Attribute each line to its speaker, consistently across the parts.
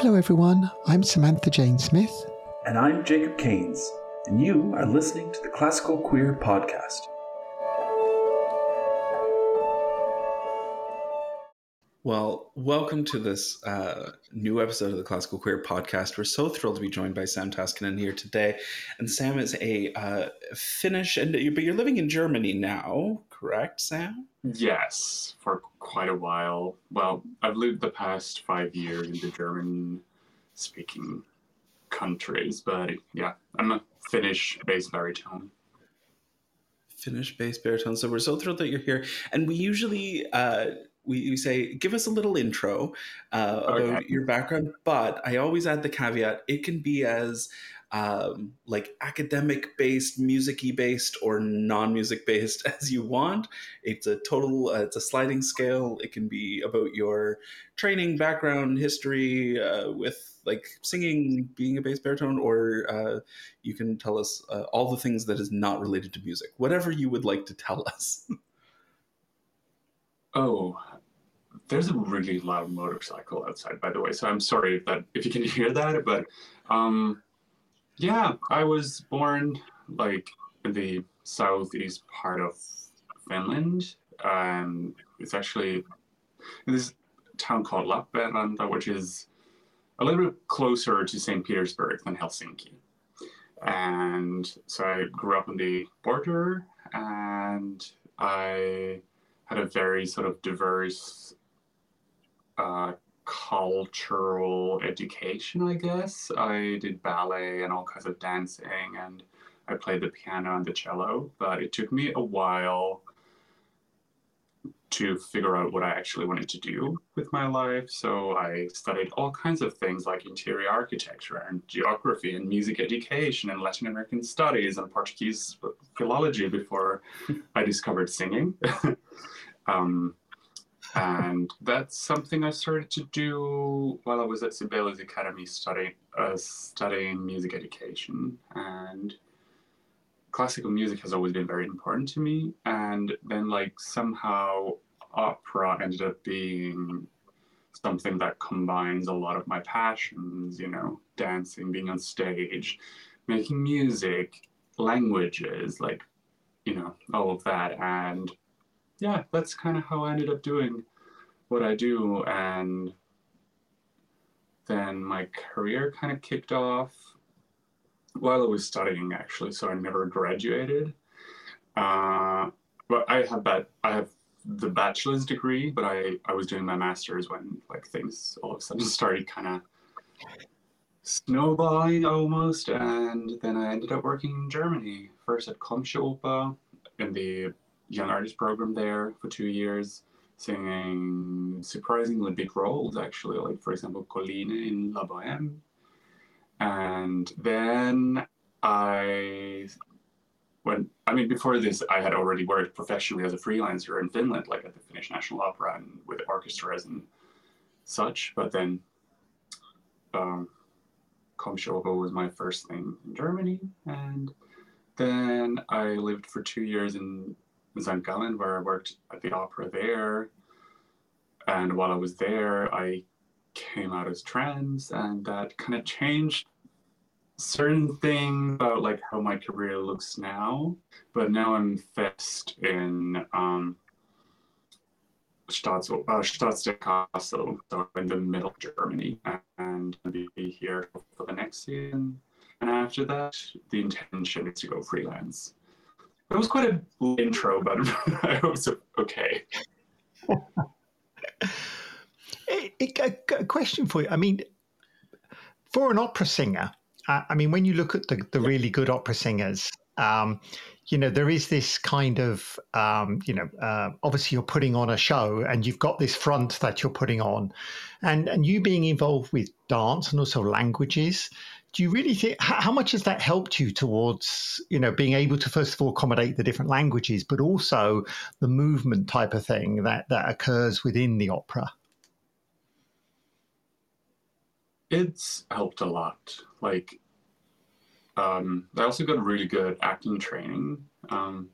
Speaker 1: Hello, everyone. I'm Samantha Jane Smith.
Speaker 2: And I'm Jacob Keynes, and you are listening to the Classical Queer Podcast. Well, welcome to this uh, new episode of the Classical Queer Podcast. We're so thrilled to be joined by Sam Taskinen here today. And Sam is a uh, Finnish, and but you're living in Germany now, correct, Sam?
Speaker 3: Yes, for quite a while. Well, I've lived the past five years in the German-speaking countries, but yeah, I'm a Finnish bass-baritone.
Speaker 2: Finnish bass-baritone. So we're so thrilled that you're here, and we usually. Uh, we, we say give us a little intro uh, about okay. your background but i always add the caveat it can be as um, like academic based musicy based or non-music based as you want. It's a total uh, it's a sliding scale. It can be about your training background history uh, with like singing being a bass baritone or uh, you can tell us uh, all the things that is not related to music. Whatever you would like to tell us.
Speaker 3: Oh, there's a really loud motorcycle outside, by the way. So I'm sorry if that if you can hear that, but um, yeah, I was born like in the southeast part of Finland. Um, it's actually in this town called Lappeenranta, which is a little bit closer to St. Petersburg than Helsinki. And so I grew up on the border and I had a very sort of diverse uh, cultural education, I guess. I did ballet and all kinds of dancing, and I played the piano and the cello, but it took me a while to figure out what I actually wanted to do with my life. So I studied all kinds of things like interior architecture and geography and music education and Latin American studies and Portuguese philology before I discovered singing. um, and that's something I started to do while I was at Sibelius Academy studying uh, studying music education. And classical music has always been very important to me. And then, like somehow, opera ended up being something that combines a lot of my passions. You know, dancing, being on stage, making music, languages, like you know, all of that, and yeah, that's kind of how I ended up doing what I do. And then my career kind of kicked off while I was studying, actually. So I never graduated. Uh, but I have that. I have the bachelor's degree, but I I was doing my master's when like things all of a sudden started kind of snowballing almost, and then I ended up working in Germany first at Komische in the young artist program there for two years, singing surprisingly big roles actually, like for example Colline in La Boheme. And then I when I mean before this I had already worked professionally as a freelancer in Finland, like at the Finnish National Opera and with orchestras and such. But then um, was my first thing in Germany, and then I lived for two years in St. Gallen, where I worked at the opera there. And while I was there, I came out as trans, and that kind of changed certain things about like how my career looks now. But now I'm fixed in um, Staats, uh, so in the middle of Germany, and be here for the next season. And after that, the intention is to go freelance. That was quite a intro, but I hope it's okay.
Speaker 1: a, a, question for you. I mean, for an opera singer, uh, I mean, when you look at the, the really good opera singers, um, you know, there is this kind of, um, you know, uh, obviously you're putting on a show and you've got this front that you're putting on. And, and you being involved with dance and also languages, do you really think how much has that helped you towards you know being able to first of all accommodate the different languages but also the movement type of thing that that occurs within the opera?
Speaker 3: It's helped a lot. Like um, i also got really good acting training. Um,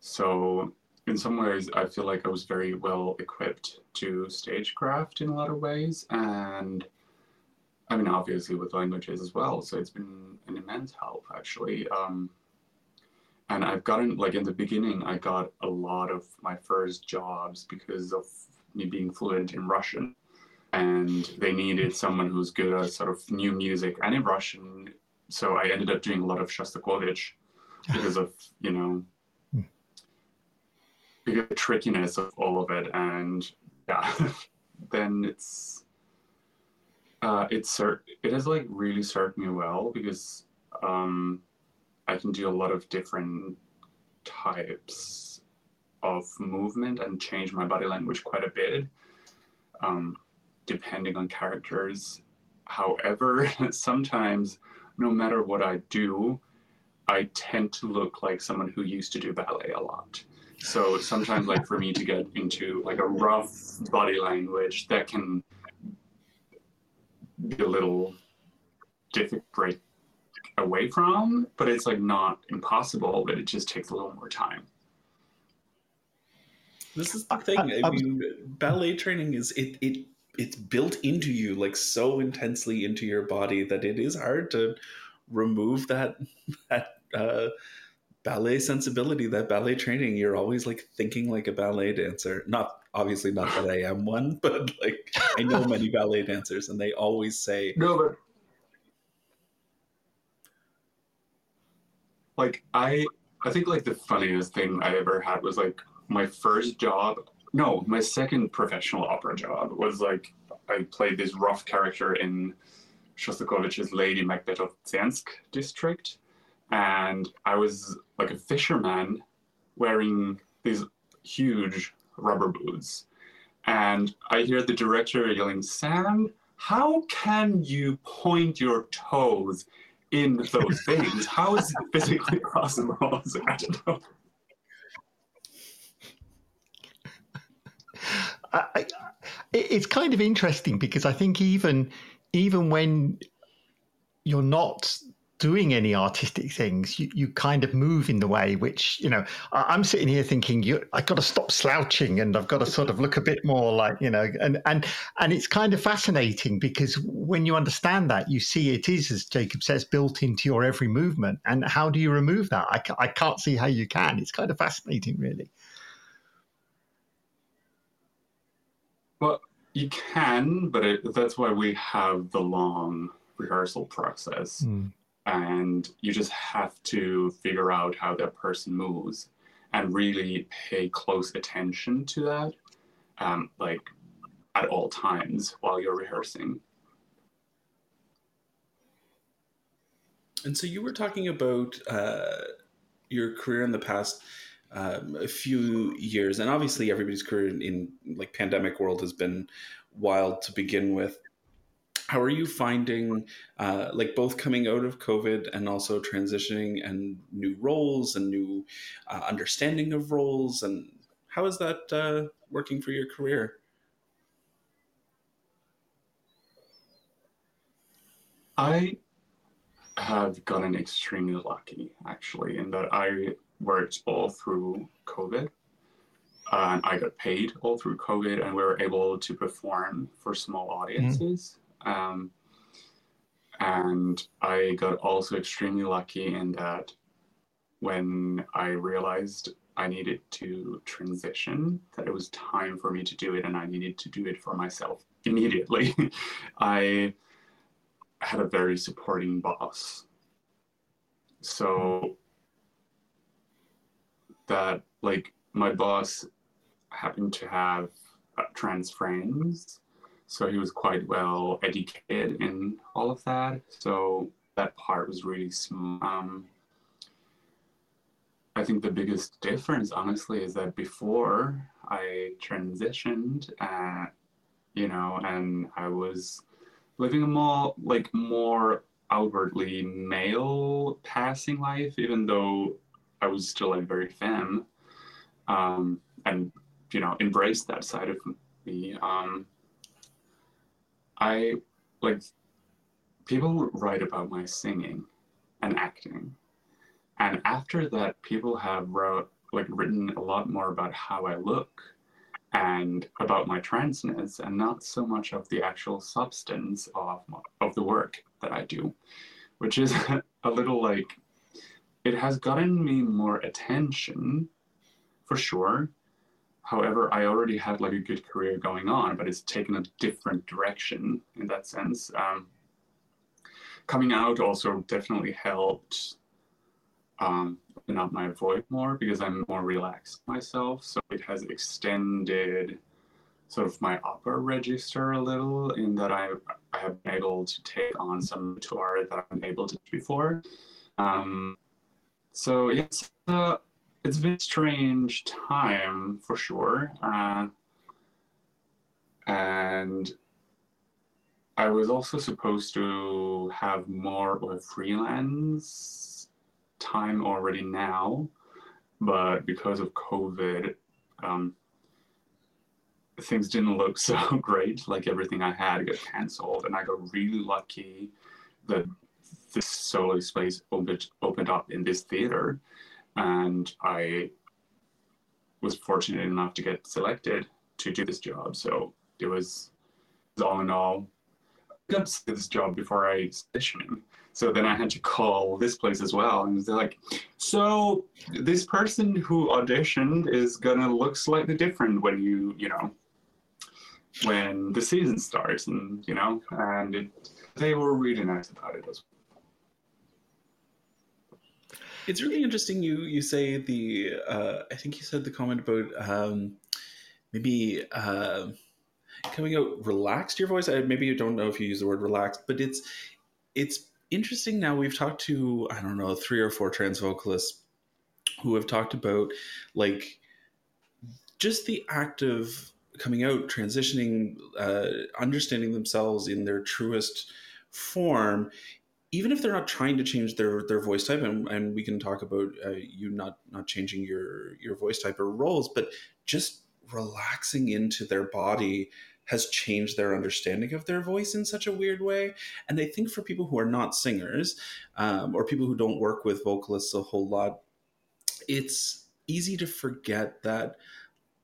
Speaker 3: so in some ways i feel like i was very well equipped to stagecraft in a lot of ways. And I mean, obviously with languages as well. So it's been an immense help actually. Um, and I've gotten like in the beginning, I got a lot of my first jobs because of me being fluent in Russian, and they needed someone who's good at sort of new music and in Russian. So I ended up doing a lot of Shostakovich because of you know the trickiness of all of it, and yeah, then it's uh, it's it has like really served me well because um, I can do a lot of different types of movement and change my body language quite a bit, um, depending on characters. However, sometimes, no matter what I do, I tend to look like someone who used to do ballet a lot. So sometimes, like for me to get into like a rough body language, that can be a little difficult break away from, but it's like not impossible, but it just takes a little more time.
Speaker 2: This is the thing. I, I, I mean, ballet training is it it it's built into you like so intensely into your body that it is hard to remove that that uh, ballet sensibility, that ballet training. You're always like thinking like a ballet dancer. Not obviously not that I am one, but like I know many ballet dancers, and they always say
Speaker 3: no, but like I I think like the funniest thing I ever had was like my first job. No, my second professional opera job was like I played this rough character in Shostakovich's Lady Macbeth of Mtsensk district, and I was like a fisherman wearing these huge rubber boots, and I hear the director yelling, "Sam, how can you point your toes in those things. How is it physically possible? I don't know.
Speaker 1: I, I, it's kind of interesting because I think even even when you're not doing any artistic things, you, you kind of move in the way which, you know, I, am sitting here thinking you I've got to stop slouching and I've got to sort of look a bit more like, you know, and and and it's kind of fascinating because when you understand that, you see it is, as Jacob says, built into your every movement. And how do you remove that? I, I can't see how you can. It's kind of fascinating, really.
Speaker 3: Well, you can, but it, that's why we have the long rehearsal process. Mm and you just have to figure out how that person moves and really pay close attention to that um, like at all times while you're rehearsing.
Speaker 2: And so you were talking about uh, your career in the past um, a few years and obviously everybody's career in, in like pandemic world has been wild to begin with how are you finding uh, like both coming out of covid and also transitioning and new roles and new uh, understanding of roles and how is that uh, working for your career
Speaker 3: i have gotten extremely lucky actually in that i worked all through covid and I got paid all through COVID, and we were able to perform for small mm-hmm. audiences. Um, and I got also extremely lucky in that when I realized I needed to transition, that it was time for me to do it and I needed to do it for myself immediately. I had a very supporting boss. So that, like, my boss happened to have uh, trans friends so he was quite well educated in all of that. So that part was really smooth. Um, I think the biggest difference, honestly, is that before I transitioned, uh, you know, and I was living a more like more outwardly male passing life, even though I was still like very femme, um, and you know, embraced that side of me. Um, I like people write about my singing and acting. And after that, people have wrote like written a lot more about how I look and about my transness and not so much of the actual substance of of the work that I do, which is a little like it has gotten me more attention for sure. However, I already had like a good career going on, but it's taken a different direction in that sense. Um, coming out also definitely helped um, open up my voice more because I'm more relaxed myself. So it has extended sort of my upper register a little in that I, I have been able to take on some tour that I'm able to before. Um, so it's uh, it's been a strange time for sure, uh, and I was also supposed to have more of a freelance time already now, but because of COVID, um, things didn't look so great. Like everything I had got canceled, and I got really lucky that this solo space opened opened up in this theater, and I was fortunate enough to get selected to do this job. So it was, all in all, I got this job before I auditioned. So then I had to call this place as well, and they're like, "So this person who auditioned is gonna look slightly different when you, you know, when the season starts, and you know, and it, they were really nice about it as well."
Speaker 2: It's really interesting. You you say the uh, I think you said the comment about um, maybe uh, coming out relaxed your voice. I maybe you don't know if you use the word relaxed, but it's it's interesting. Now we've talked to I don't know three or four trans vocalists who have talked about like just the act of coming out, transitioning, uh, understanding themselves in their truest form even if they're not trying to change their their voice type and, and we can talk about uh, you not not changing your your voice type or roles but just relaxing into their body has changed their understanding of their voice in such a weird way. And i think for people who are not singers um, or people who don't work with vocalists a whole lot it's easy to forget that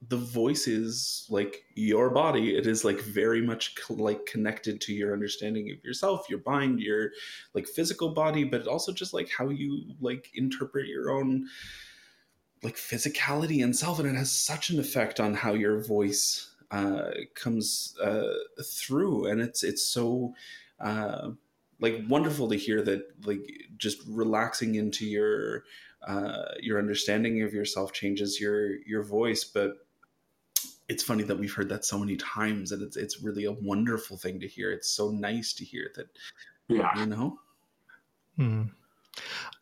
Speaker 2: the voice is like your body. It is like very much co- like connected to your understanding of yourself your mind your like physical body but also just like how you like interpret your own like physicality and self and it has such an effect on how your voice uh comes uh through. And it's it's so uh like wonderful to hear that like just relaxing into your uh, your understanding of yourself changes your your voice. But it's funny that we've heard that so many times and it's it's really a wonderful thing to hear it's so nice to hear that yeah you know
Speaker 1: mm.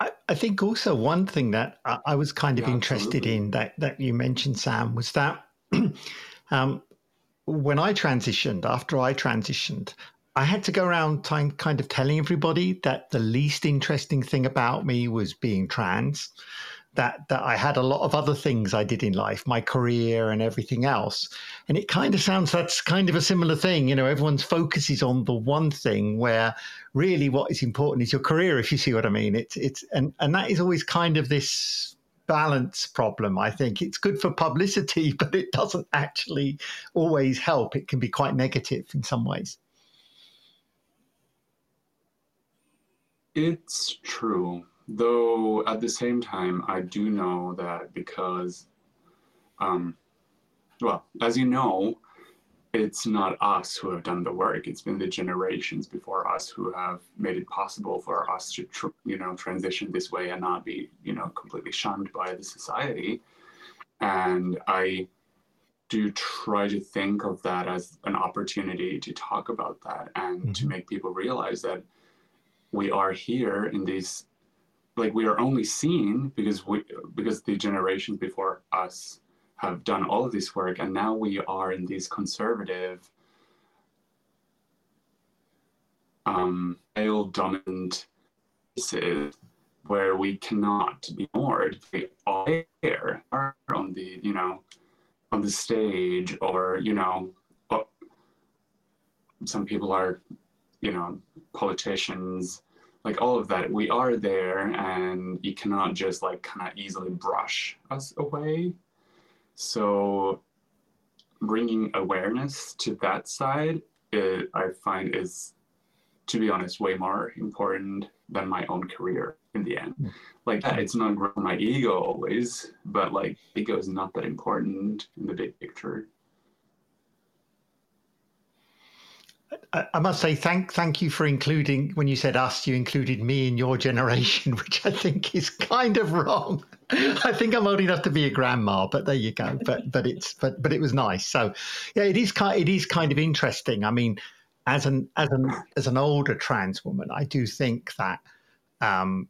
Speaker 1: I, I, think also one thing that I, I was kind of yeah, interested absolutely. in that that you mentioned sam was that um, when i transitioned after i transitioned I had to go around time, kind of telling everybody that the least interesting thing about me was being trans that that I had a lot of other things I did in life, my career and everything else. And it kind of sounds that's kind of a similar thing. You know, everyone's focus is on the one thing where really what is important is your career, if you see what I mean. It's it's and, and that is always kind of this balance problem. I think it's good for publicity, but it doesn't actually always help. It can be quite negative in some ways.
Speaker 3: It's true Though at the same time, I do know that because, um, well, as you know, it's not us who have done the work. It's been the generations before us who have made it possible for us to, tr- you know, transition this way and not be, you know, completely shunned by the society. And I do try to think of that as an opportunity to talk about that and mm-hmm. to make people realize that we are here in these like we are only seen because we because the generations before us have done all of this work and now we are in these conservative um male dominant places where we cannot be ignored. We are there on the you know on the stage or you know some people are you know politicians like all of that we are there and you cannot just like kind of easily brush us away so bringing awareness to that side it, i find is to be honest, way more important than my own career in the end. Hmm. Like it's not growing my ego always, but like ego is not that important in the big picture.
Speaker 1: I must say thank thank you for including when you said us, you included me in your generation, which I think is kind of wrong. I think I'm old enough to be a grandma, but there you go. But but it's but but it was nice. So yeah, it is kind it is kind of interesting. I mean, as an as an as an older trans woman, I do think that um,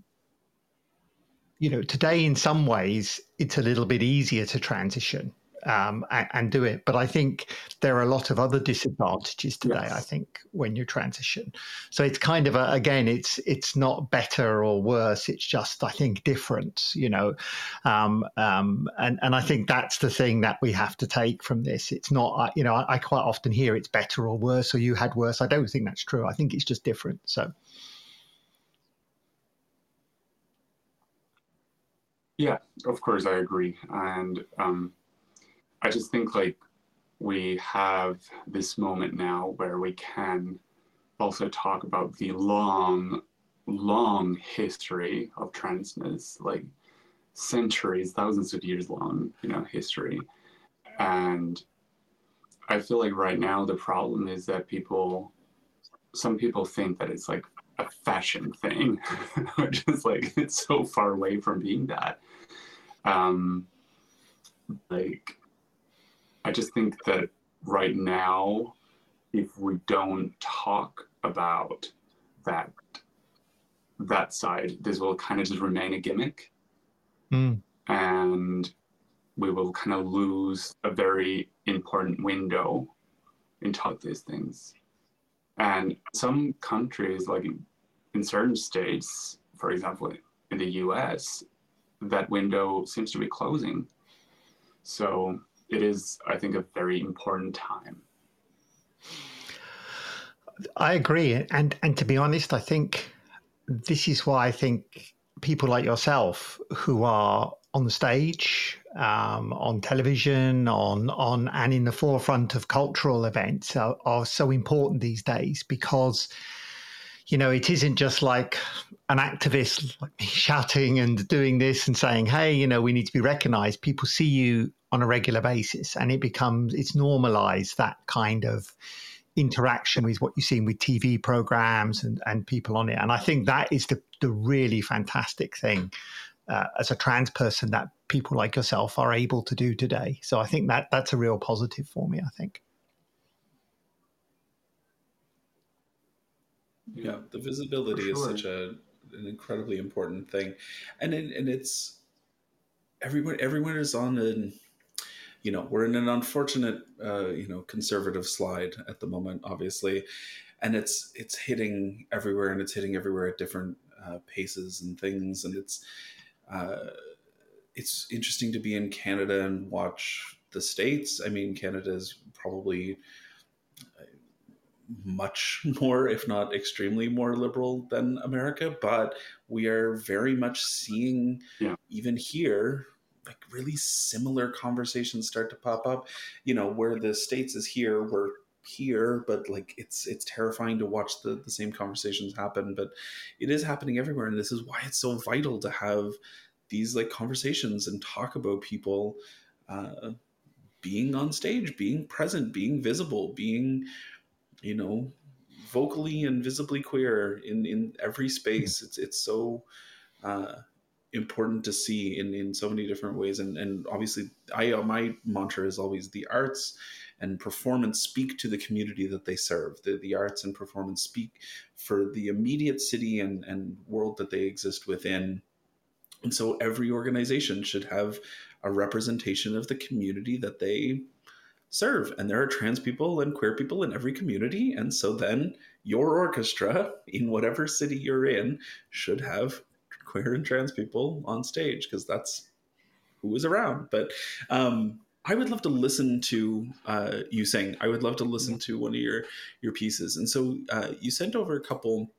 Speaker 1: you know today in some ways it's a little bit easier to transition um, and, and, do it. But I think there are a lot of other disadvantages today. Yes. I think when you transition, so it's kind of a, again, it's it's not better or worse. It's just I think different. You know, um, um, and and I think that's the thing that we have to take from this. It's not you know I, I quite often hear it's better or worse or you had worse. I don't think that's true. I think it's just different. So.
Speaker 3: Yeah, of course, I agree. And um, I just think like we have this moment now where we can also talk about the long, long history of transness, like centuries, thousands of years long, you know, history. And I feel like right now the problem is that people, some people think that it's like a fashion thing, which is like it's so far away from being that. Um, like I just think that right now, if we don't talk about that that side, this will kind of just remain a gimmick, mm. and we will kind of lose a very important window into these things. And some countries, like in certain states, for example, in the U.S., that window seems to be closing. So it is, I think, a very important time.
Speaker 1: I agree, and and to be honest, I think this is why I think people like yourself who are on the stage, um, on television, on on and in the forefront of cultural events are, are so important these days because you know, it isn't just like an activist shouting and doing this and saying, "Hey, you know, we need to be recognized." People see you on a regular basis, and it becomes it's normalized that kind of interaction with what you've seen with TV programs and and people on it. And I think that is the the really fantastic thing uh, as a trans person that people like yourself are able to do today. So I think that that's a real positive for me. I think.
Speaker 2: yeah the visibility sure. is such a an incredibly important thing and it, and it's everyone everyone is on an you know we're in an unfortunate uh, you know conservative slide at the moment obviously and it's it's hitting everywhere and it's hitting everywhere at different uh, paces and things and it's uh, it's interesting to be in Canada and watch the states. I mean, Canada is probably much more, if not extremely more liberal than America, but we are very much seeing, yeah. even here, like really similar conversations start to pop up. You know, where the States is here, we're here, but like it's it's terrifying to watch the, the same conversations happen. But it is happening everywhere, and this is why it's so vital to have these like conversations and talk about people uh, being on stage, being present, being visible, being you know, vocally and visibly queer in in every space. It's it's so uh, important to see in in so many different ways. And and obviously, I my mantra is always the arts and performance speak to the community that they serve. The the arts and performance speak for the immediate city and and world that they exist within. And so every organization should have a representation of the community that they serve. And there are trans people and queer people in every community. And so then your orchestra in whatever city you're in should have queer and trans people on stage because that's who is around. But um, I would love to listen to uh, you sing. I would love to listen to one of your your pieces. And so uh, you sent over a couple.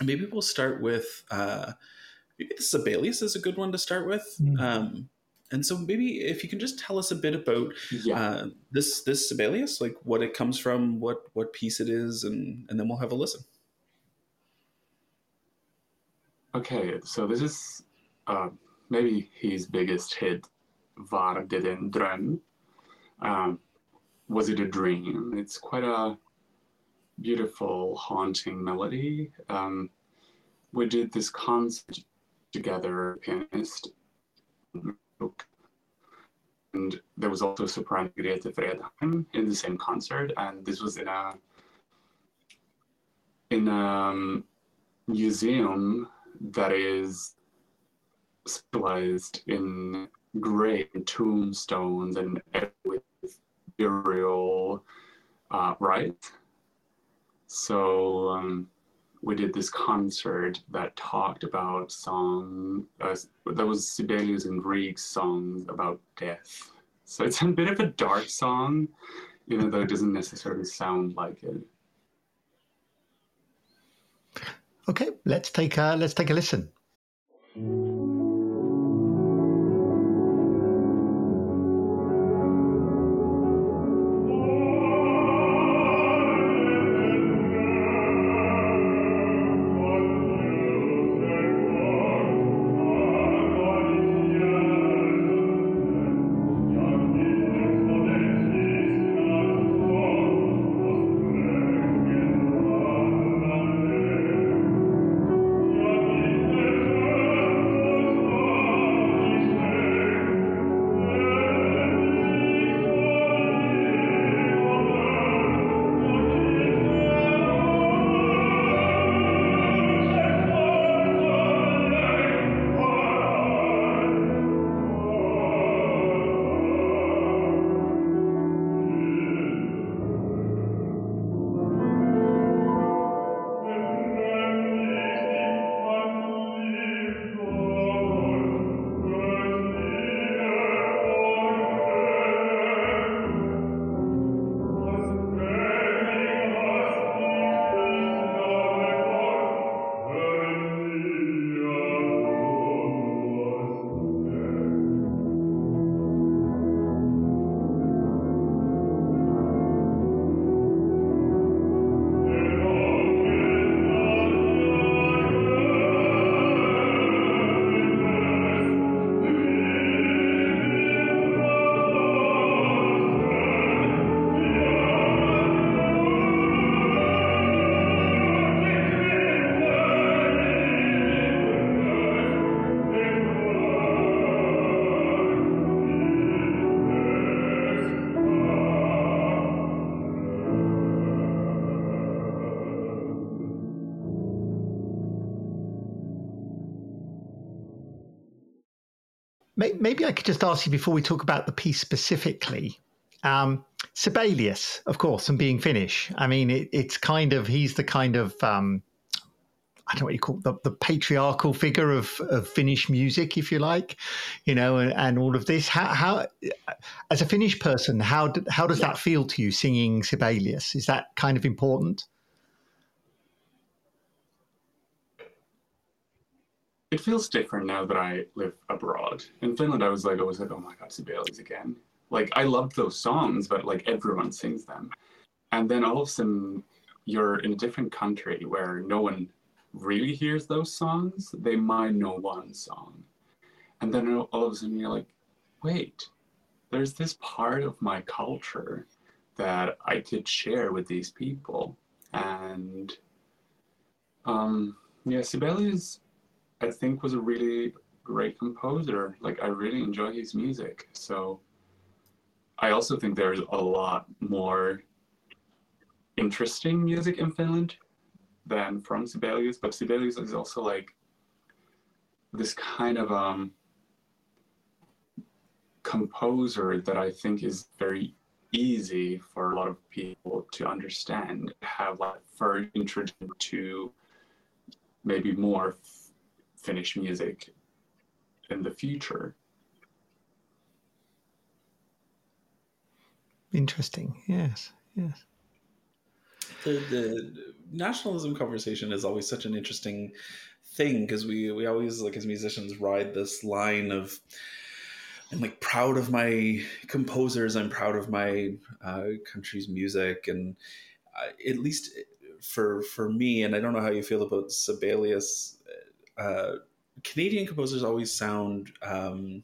Speaker 2: Maybe we'll start with uh, maybe the Sibelius is a good one to start with. Mm-hmm. Um, and so maybe if you can just tell us a bit about yeah. uh, this this Sibelius, like what it comes from, what what piece it is, and and then we'll have a listen.
Speaker 3: Okay, so this is uh, maybe his biggest hit, Var en dröm? Um, was it a dream? It's quite a beautiful, haunting melody. Um, we did this concert together, pianist, and there was also soprano Grete Fredheim in the same concert, and this was in a in a um, museum that is specialized in great tombstones and with burial uh, rites. So um, we did this concert that talked about song uh, that was Sibelius and Grieg's songs about death. So it's a bit of a dark song, even though it doesn't necessarily sound like it.
Speaker 1: Okay, let's take a let's take a listen. Maybe I could just ask you before we talk about the piece specifically. Um, Sibelius, of course, and being Finnish. I mean, it, it's kind of he's the kind of um, I don't know what you call it, the, the patriarchal figure of, of Finnish music, if you like, you know, and, and all of this. How, how, as a Finnish person, how how does yeah. that feel to you singing Sibelius? Is that kind of important?
Speaker 3: Feels different now that I live abroad. In Finland, I was like, I was like, oh my god, Sibelius again. Like I loved those songs, but like everyone sings them. And then all of a sudden, you're in a different country where no one really hears those songs. They might know one song, and then all of a sudden you're like, wait, there's this part of my culture that I could share with these people, and um, yeah, Sibelius I think was a really great composer. Like I really enjoy his music. So I also think there's a lot more interesting music in Finland than from Sibelius, but Sibelius is also like this kind of um composer that I think is very easy for a lot of people to understand, have like first introduced to maybe more Finnish music in the future.
Speaker 1: Interesting. Yes. Yes.
Speaker 2: The, the nationalism conversation is always such an interesting thing because we we always like as musicians ride this line of I'm like proud of my composers. I'm proud of my uh, country's music, and uh, at least for for me, and I don't know how you feel about Sibelius uh, Canadian composers always sound um,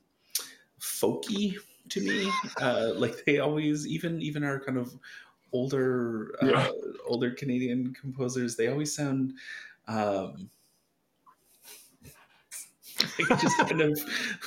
Speaker 2: folky to me. Uh, like they always, even even our kind of older uh, yeah. older Canadian composers, they always sound. Um, like just kind of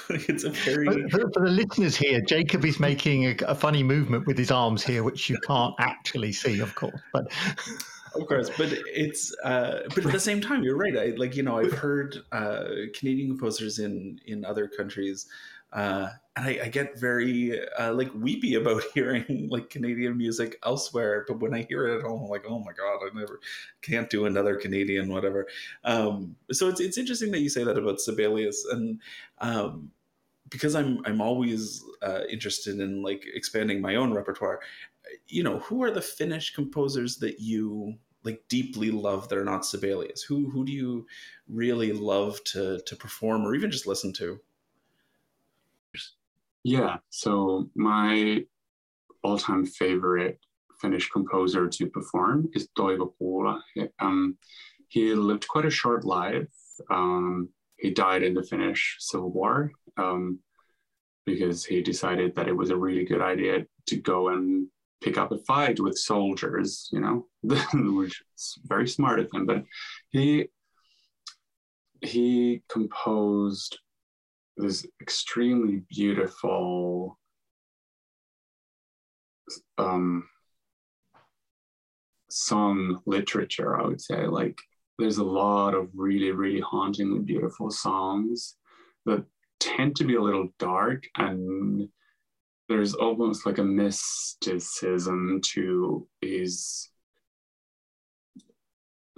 Speaker 2: like it's a very
Speaker 1: for, for, the listeners here jacob is making a, a, funny movement with his arms here which you can't actually see of course but
Speaker 2: of course but it's uh but at the same time you're right i like you know i've heard uh canadian composers in in other countries uh and I, I get very uh, like weepy about hearing like Canadian music elsewhere, but when I hear it at home, I'm like, oh my god, I never can't do another Canadian whatever. Um, so it's it's interesting that you say that about Sibelius, and um, because I'm I'm always uh, interested in like expanding my own repertoire. You know, who are the Finnish composers that you like deeply love that are not Sibelius? Who who do you really love to to perform or even just listen to?
Speaker 3: Yeah, so my all-time favorite Finnish composer to perform is Toivo Kuula. Um, he lived quite a short life. Um, he died in the Finnish Civil War um, because he decided that it was a really good idea to go and pick up a fight with soldiers, you know, which is very smart of him. But he he composed this extremely beautiful um, song literature, I would say. Like, there's a lot of really, really hauntingly beautiful songs that tend to be a little dark, and there's almost like a mysticism to these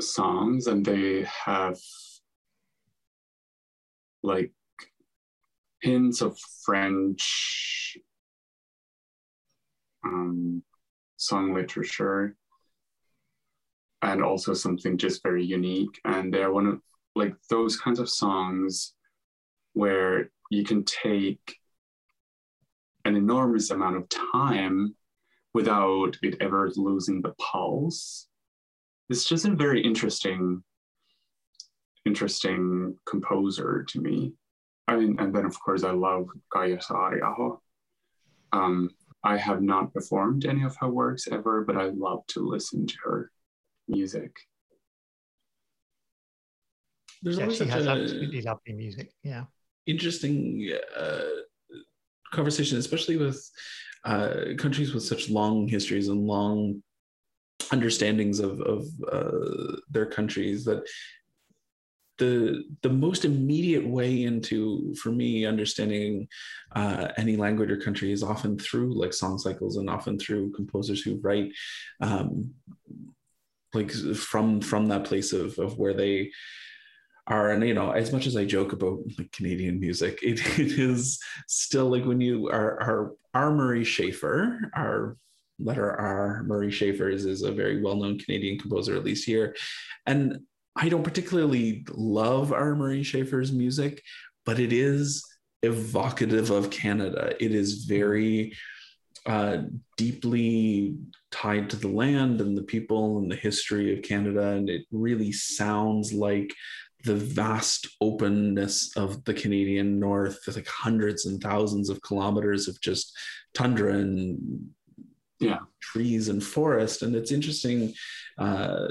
Speaker 3: songs, and they have like hints of French um, song literature and also something just very unique. And they're one of like those kinds of songs where you can take an enormous amount of time without it ever losing the pulse. It's just a very interesting, interesting composer to me. I mean, and then of course I love Kaija Saariaho. Um, I have not performed any of her works ever, but I love to listen to her music.
Speaker 1: There's yeah, she has absolutely lovely music. Yeah,
Speaker 2: interesting uh, conversation, especially with uh, countries with such long histories and long understandings of of uh, their countries that the the most immediate way into for me understanding uh, any language or country is often through like song cycles and often through composers who write um, like from from that place of of where they are and you know as much as i joke about like canadian music it, it is still like when you are our R. murray schafer our letter r murray schafer is, is a very well-known canadian composer at least here and I don't particularly love R. Murray Schafer's music, but it is evocative of Canada. It is very uh, deeply tied to the land and the people and the history of Canada. And it really sounds like the vast openness of the Canadian North, like hundreds and thousands of kilometers of just tundra and
Speaker 3: yeah.
Speaker 2: trees and forest. And it's interesting uh,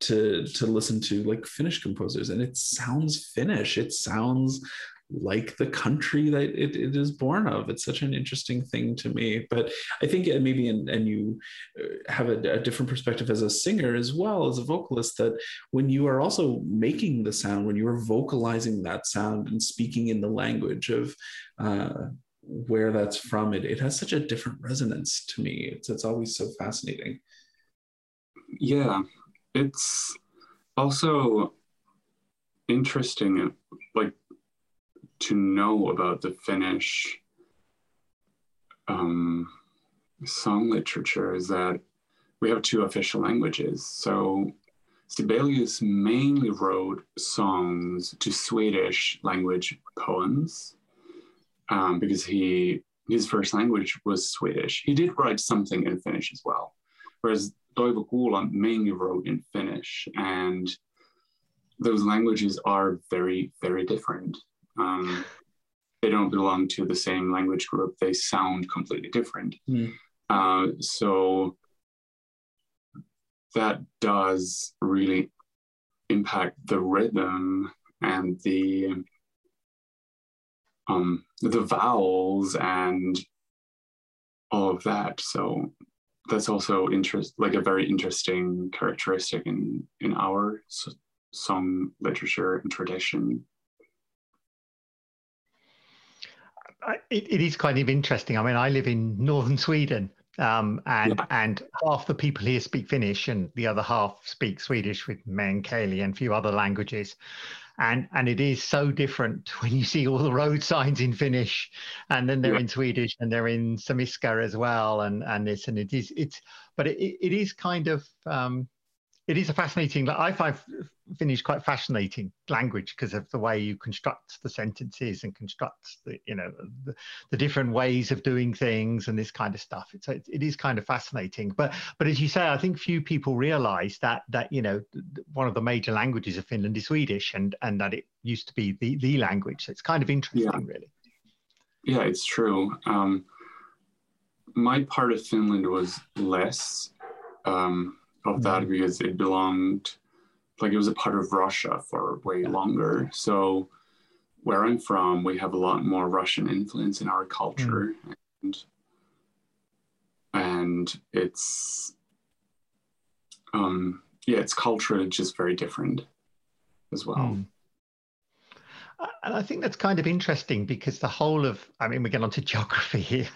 Speaker 2: to to listen to like Finnish composers, and it sounds Finnish. It sounds like the country that it, it is born of. It's such an interesting thing to me. But I think maybe and and you uh, have a, a, different perspective as a singer as well as a vocalist that when you are also making the sound, when you are vocalizing that sound and speaking in the language of uh, where that's from, it it has such a different resonance to me. It's it's always so fascinating.
Speaker 3: Yeah, it's also interesting like to know about the finnish um, song literature is that we have two official languages so sibelius mainly wrote songs to swedish language poems um, because he his first language was swedish he did write something in finnish as well whereas Toivo Kuula mainly wrote in Finnish, and those languages are very, very different. Um, they don't belong to the same language group. They sound completely different. Mm. Uh, so that does really impact the rhythm and the um, the vowels and all of that. So that's also interest, like a very interesting characteristic in in our song literature and tradition.
Speaker 1: It, it is kind of interesting. I mean, I live in northern Sweden, um, and yeah. and half the people here speak Finnish, and the other half speak Swedish with meänkieli and a few other languages and and it is so different when you see all the road signs in Finnish, and then they're yeah. in Swedish and they're in Samiska as well, and and this and it is it's but it, it is kind of um, it is a fascinating. I find Finnish quite fascinating language because of the way you construct the sentences and construct the you know the, the different ways of doing things and this kind of stuff. It's it, it is kind of fascinating. But but as you say, I think few people realise that that you know one of the major languages of Finland is Swedish and and that it used to be the the language. So it's kind of interesting, yeah. really.
Speaker 3: Yeah, it's true. Um, my part of Finland was less. Um, of that mm-hmm. because it belonged like it was a part of Russia for way longer. So where I'm from, we have a lot more Russian influence in our culture mm. and and it's um yeah, it's culturally just very different as well. Mm.
Speaker 1: And I think that's kind of interesting because the whole of, I mean, we get onto geography here,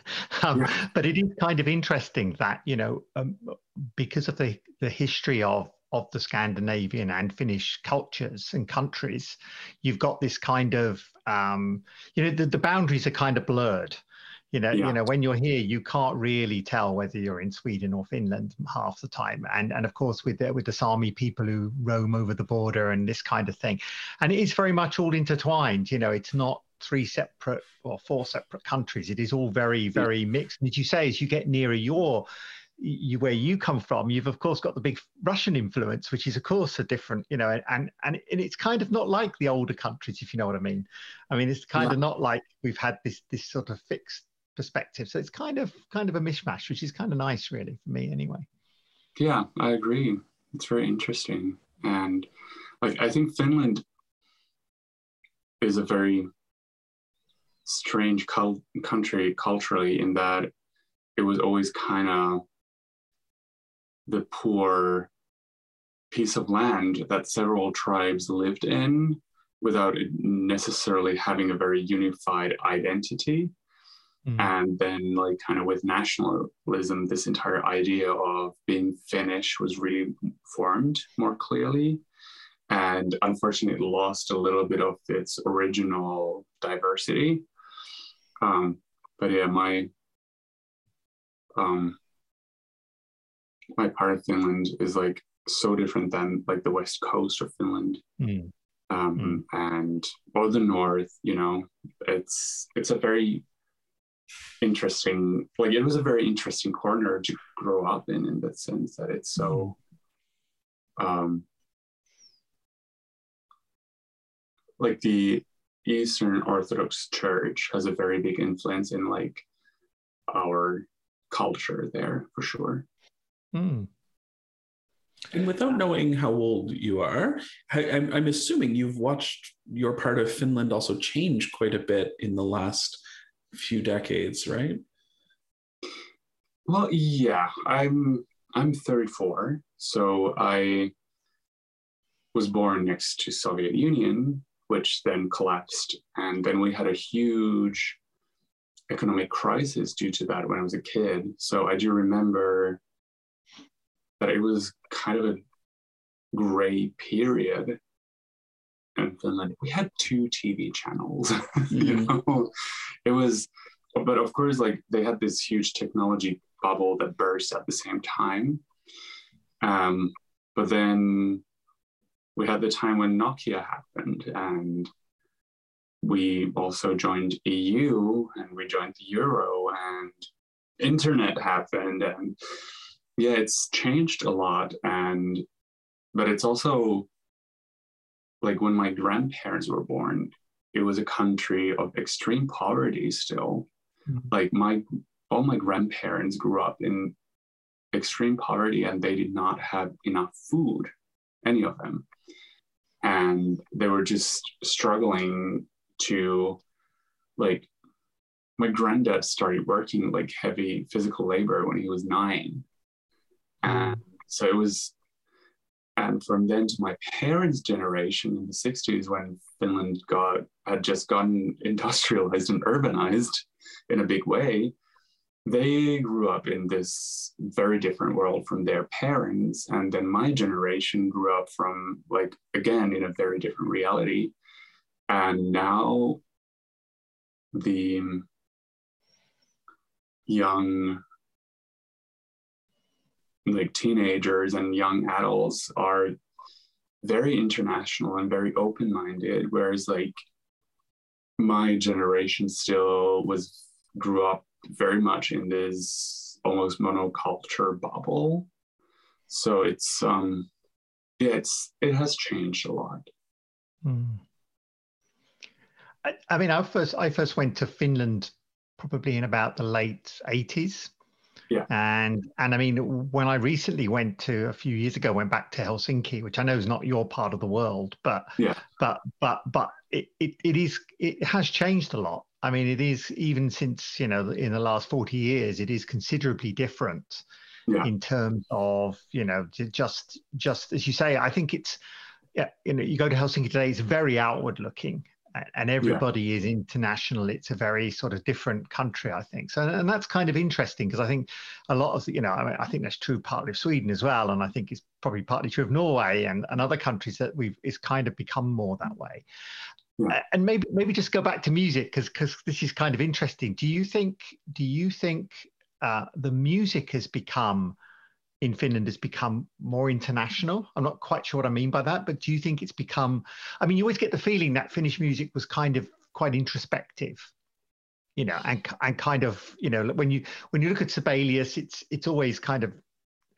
Speaker 1: um, yeah. but it is kind of interesting that, you know, um, because of the, the history of, of the Scandinavian and Finnish cultures and countries, you've got this kind of, um, you know, the, the boundaries are kind of blurred. You know, yeah. you know, when you're here, you can't really tell whether you're in Sweden or Finland half the time. And and of course, with the, with the Sami people who roam over the border and this kind of thing, and it is very much all intertwined. You know, it's not three separate or four separate countries. It is all very very mixed. And as you say, as you get nearer your you, where you come from, you've of course got the big Russian influence, which is of course a different, you know, and and and it's kind of not like the older countries, if you know what I mean. I mean, it's kind yeah. of not like we've had this this sort of fixed perspective. So it's kind of kind of a mishmash, which is kind of nice, really, for me anyway.
Speaker 3: Yeah, I agree. It's very interesting, and like I think Finland is a very strange cul- country culturally in that it was always kind of the poor piece of land that several tribes lived in without necessarily having a very unified identity. Mm-hmm. And then, like, kind of with nationalism, this entire idea of being Finnish was really formed more clearly. And unfortunately, it lost a little bit of its original diversity. Um, but yeah, my um, my part of Finland is like so different than like the west coast of Finland. Mm. Um, mm. and or the north, you know, it's it's a very interesting like it was a very interesting corner to grow up in in that sense that it's so um like the eastern orthodox church has a very big influence in like our culture there for sure mm.
Speaker 2: And without knowing how old you are, I, am I'm assuming you've watched your part of Finland also change quite a bit in the last few decades, right?
Speaker 3: Well, yeah, I'm I'm 34, so I was born next to Soviet Union, which then collapsed, and then we had a huge economic crisis due to that when I was a kid. So I do remember that it was kind of a gray period in Finland. We had two TV channels, you mm-hmm. know, it was, but of course, like they had this huge technology bubble that burst at the same time. Um, but then we had the time when Nokia happened, and we also joined EU, and we joined the euro, and internet happened, and yeah, it's changed a lot, and but it's also like when my grandparents were born, it was a country of extreme poverty still. Mm-hmm. Like my all my grandparents grew up in extreme poverty and they did not have enough food, any of them. And they were just struggling to like my granddad started working like heavy physical labor when he was nine. And so it was and from then to my parents' generation in the 60s, when Finland got had just gotten industrialized and urbanized in a big way, they grew up in this very different world from their parents. And then my generation grew up from, like, again, in a very different reality. And now the young like teenagers and young adults are very international and very open-minded whereas like my generation still was grew up very much in this almost monoculture bubble. So it's um yeah it's it has changed a lot. Mm.
Speaker 1: I, I mean i first i first went to finland probably in about the late 80s
Speaker 3: yeah.
Speaker 1: And and I mean, when I recently went to a few years ago, went back to Helsinki, which I know is not your part of the world, but
Speaker 3: yeah,
Speaker 1: but but but it, it, it is it has changed a lot. I mean, it is even since you know in the last forty years, it is considerably different yeah. in terms of you know just just as you say. I think it's yeah, you know, you go to Helsinki today, it's very outward looking and everybody yeah. is international it's a very sort of different country i think so and that's kind of interesting because i think a lot of you know I, mean, I think that's true partly of sweden as well and i think it's probably partly true of norway and, and other countries that we've it's kind of become more that way yeah. and maybe maybe just go back to music because because this is kind of interesting do you think do you think uh, the music has become in Finland has become more international. I'm not quite sure what I mean by that, but do you think it's become? I mean, you always get the feeling that Finnish music was kind of quite introspective, you know, and and kind of you know when you when you look at Sibelius, it's it's always kind of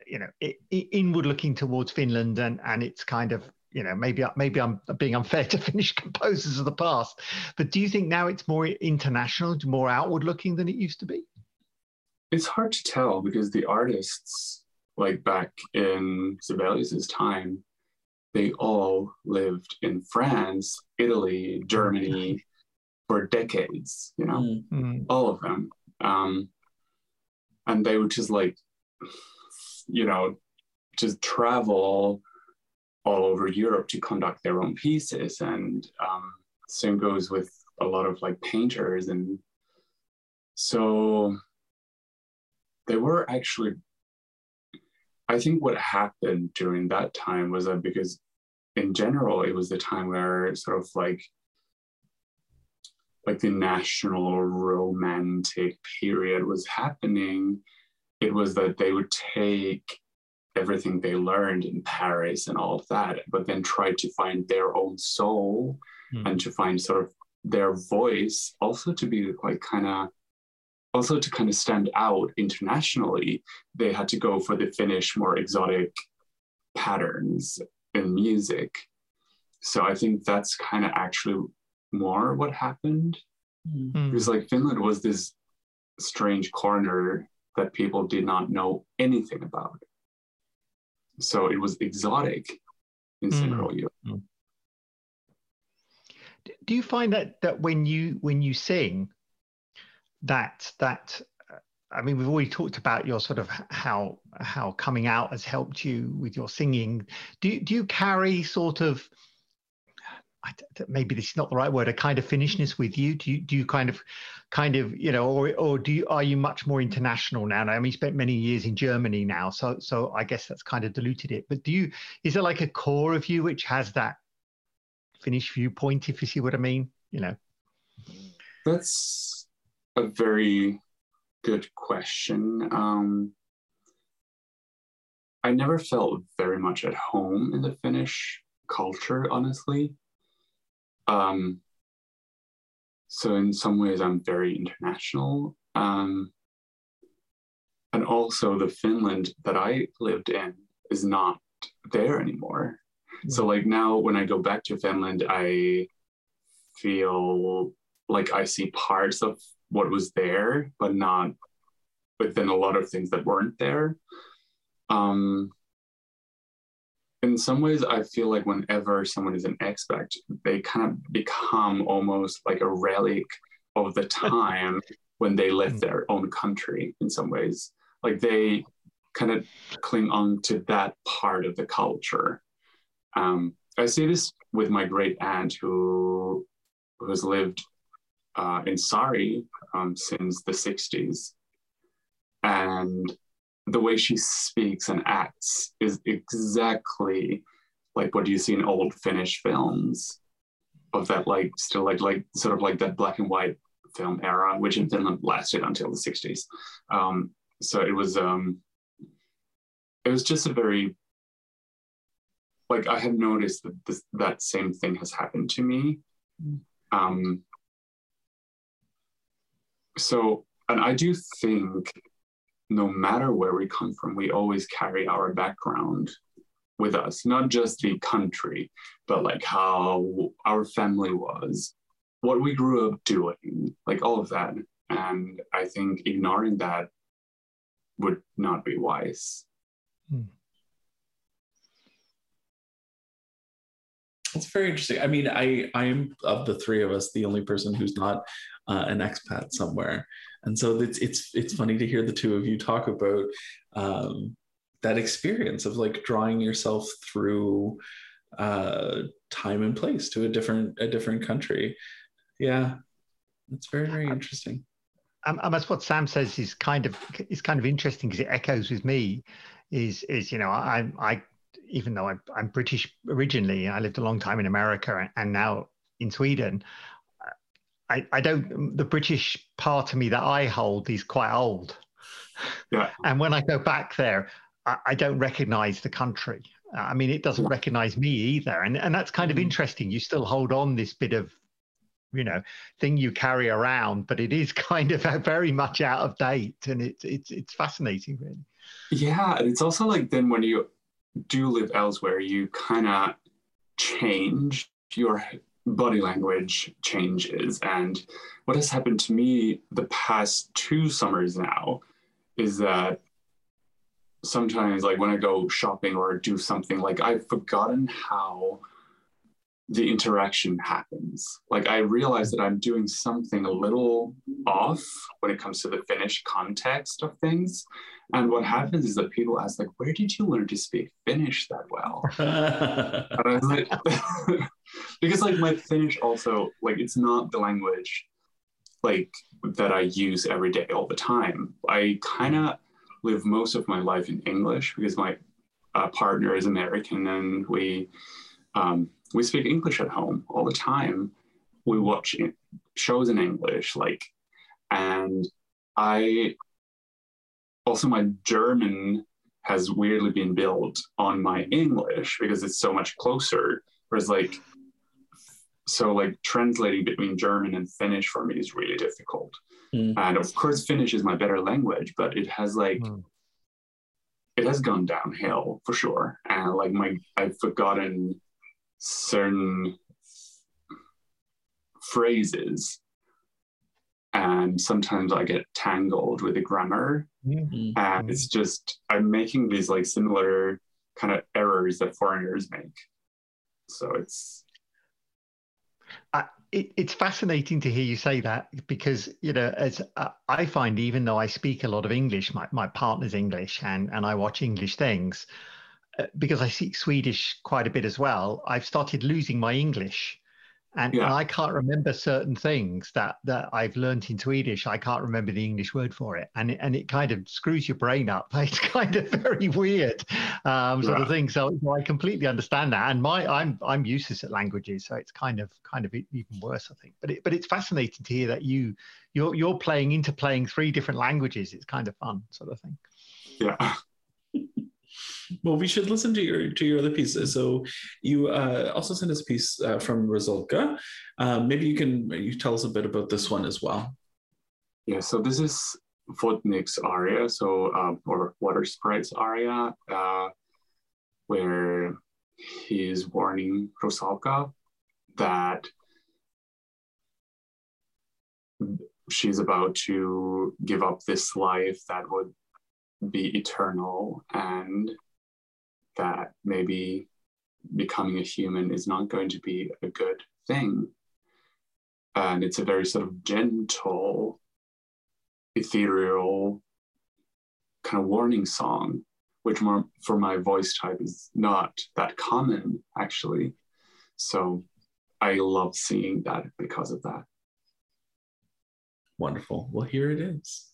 Speaker 1: you know it, it, inward looking towards Finland, and and it's kind of you know maybe maybe I'm being unfair to Finnish composers of the past, but do you think now it's more international, more outward looking than it used to be?
Speaker 3: It's hard to tell because the artists like back in Sibelius's time, they all lived in France, Italy, Germany for decades, you know, mm-hmm. all of them. Um, and they would just like, you know, just travel all over Europe to conduct their own pieces. And um, same goes with a lot of like painters. And so they were actually I think what happened during that time was that because in general it was the time where sort of like like the national romantic period was happening it was that they would take everything they learned in paris and all of that but then try to find their own soul mm. and to find sort of their voice also to be like kind of also to kind of stand out internationally, they had to go for the Finnish more exotic patterns in music. So I think that's kind of actually more what happened. Mm-hmm. Because like Finland was this strange corner that people did not know anything about. So it was exotic in. Central Europe. Hmm.
Speaker 1: Do you find that that when you when you sing, that that uh, I mean, we've already talked about your sort of how how coming out has helped you with your singing. Do do you carry sort of maybe this is not the right word a kind of Finnishness with you? Do you do you kind of kind of you know, or or do you are you much more international now? I mean, you spent many years in Germany now, so so I guess that's kind of diluted it. But do you is there like a core of you which has that Finnish viewpoint, if you see what I mean? You know,
Speaker 3: that's a very good question. Um, I never felt very much at home in the Finnish culture, honestly. Um, so in some ways, I'm very international. Um, and also, the Finland that I lived in is not there anymore. So like now when I go back to Finland, I feel like I see parts of what was there, but not within a lot of things that weren't there. Um, in some ways, I feel like whenever someone is an expat, they kind of become almost like a relic of the time when they left hmm. their own country in some ways. Like they kind of cling on to that part of the culture. Um, I see this with my great aunt who, who has lived uh, in Sari um, since the 60s. And the way she speaks and acts is exactly like what you see in old Finnish films of that like still like like sort of like that black and white film era, which in Finland lasted until the 60s. Um, so it was um, it was just a very like I had noticed that this, that same thing has happened to me. Um, so, and I do think no matter where we come from, we always carry our background with us, not just the country, but like how our family was, what we grew up doing, like all of that. And I think ignoring that would not be wise. Hmm.
Speaker 2: It's very interesting. I mean, I I am of the three of us the only person who's not uh, an expat somewhere, and so it's it's it's funny to hear the two of you talk about um, that experience of like drawing yourself through uh, time and place to a different a different country. Yeah, it's very very interesting.
Speaker 1: Um, and that's what Sam says is kind of is kind of interesting because it echoes with me. Is is you know I I even though I'm, I'm British originally, I lived a long time in America and now in Sweden. I, I don't the British part of me that I hold is quite old. Yeah. And when I go back there, I, I don't recognize the country. I mean, it doesn't recognize me either. And and that's kind of mm-hmm. interesting. You still hold on this bit of, you know, thing you carry around, but it is kind of very much out of date. And it's it's it's fascinating, really.
Speaker 3: Yeah. And it's also like then when you do live elsewhere, you kind of change your body language changes. And what has happened to me the past two summers now is that sometimes, like when I go shopping or do something, like I've forgotten how the interaction happens. Like I realize that I'm doing something a little off when it comes to the Finnish context of things. And what happens is that people ask, like, where did you learn to speak Finnish that well? And I was like, because like my Finnish also, like it's not the language like that I use every day all the time. I kind of live most of my life in English because my uh, partner is American and we um, we speak English at home all the time. We watch shows in English, like, and I also my German has weirdly been built on my English because it's so much closer. Whereas like so like translating between German and Finnish for me is really difficult. Mm. And of course Finnish is my better language, but it has like mm. it has gone downhill for sure. And like my I've forgotten certain phrases and sometimes I get tangled with the grammar. Mm-hmm. And it's just, I'm making these like similar kind of errors that foreigners make. So it's.
Speaker 1: Uh, it, it's fascinating to hear you say that because, you know, as uh, I find, even though I speak a lot of English, my, my partner's English and, and I watch English things, uh, because I speak Swedish quite a bit as well, I've started losing my English and, yeah. and, I can't remember certain things that that I've learned in Swedish. I can't remember the English word for it, and it, and it kind of screws your brain up. It's kind of very weird, um, sort yeah. of thing. So, so, I completely understand that, and my I'm I'm useless at languages, so it's kind of kind of even worse, I think. But it, but it's fascinating to hear that you you're you're playing into playing three different languages. It's kind of fun, sort of thing.
Speaker 3: Yeah.
Speaker 2: Well, we should listen to your to your other pieces. So you uh, also sent us a piece uh, from Rusalka. Uh, maybe you can you tell us a bit about this one as well.
Speaker 3: Yeah, so this is Vodnik's aria, so um, or Water Sprite's aria, uh, where he's warning Rusalka that she's about to give up this life that would be eternal and that maybe becoming a human is not going to be a good thing. And it's a very sort of gentle, ethereal kind of warning song, which more for my voice type is not that common actually. So I love seeing that because of that.
Speaker 4: Wonderful. Well, here it is.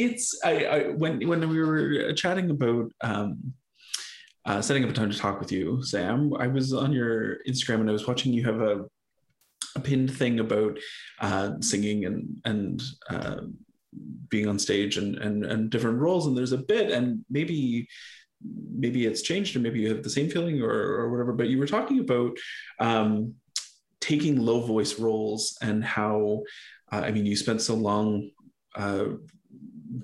Speaker 2: It's I, I, when when we were chatting about um, uh, setting up a time to talk with you, Sam. I was on your Instagram and I was watching you have a a pinned thing about uh, singing and and uh, being on stage and, and and different roles. And there's a bit, and maybe maybe it's changed, or maybe you have the same feeling, or or whatever. But you were talking about um, taking low voice roles and how uh, I mean you spent so long uh,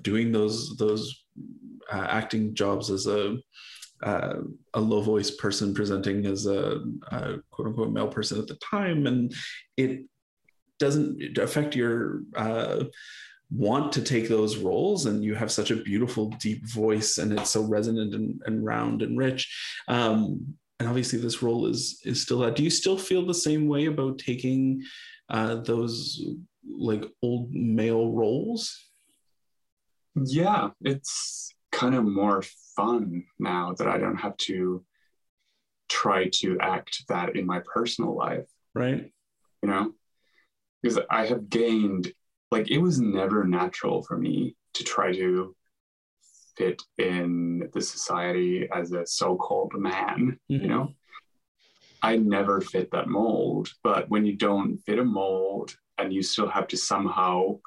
Speaker 2: doing those those uh, acting jobs as a uh, a low voice person presenting as a, a, quote unquote male person at the time, and it doesn't affect your uh, want to take those roles. And you have such a beautiful, deep voice, and it's so resonant and, and round and rich. Um, and obviously, this role is is still that. Do you still feel the same way about taking uh, those like old male roles?
Speaker 3: Yeah, it's kind of more fun now that I don't have to try to act that in my personal life.
Speaker 2: Right.
Speaker 3: You know, because I have gained, like, it was never natural for me to try to fit in the society as a so called man, mm-hmm. you know? I never fit that mold. But when you don't fit a mold and you still have to somehow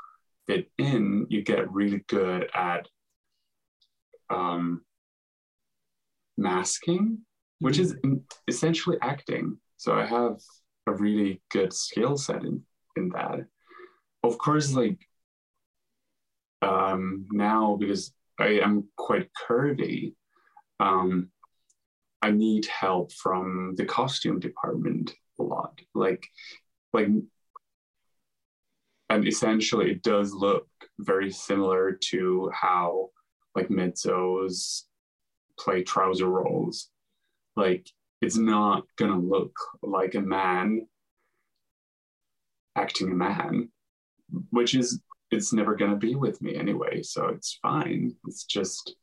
Speaker 3: fit in, you get really good at um, masking, which is essentially acting. So I have a really good skill set in, in that. Of course, like um, now, because I am quite curvy, um, I need help from the costume department a lot. Like, like, and essentially, it does look very similar to how like mezzos play trouser roles. Like it's not gonna look like a man acting a man, which is it's never gonna be with me anyway. So it's fine. It's just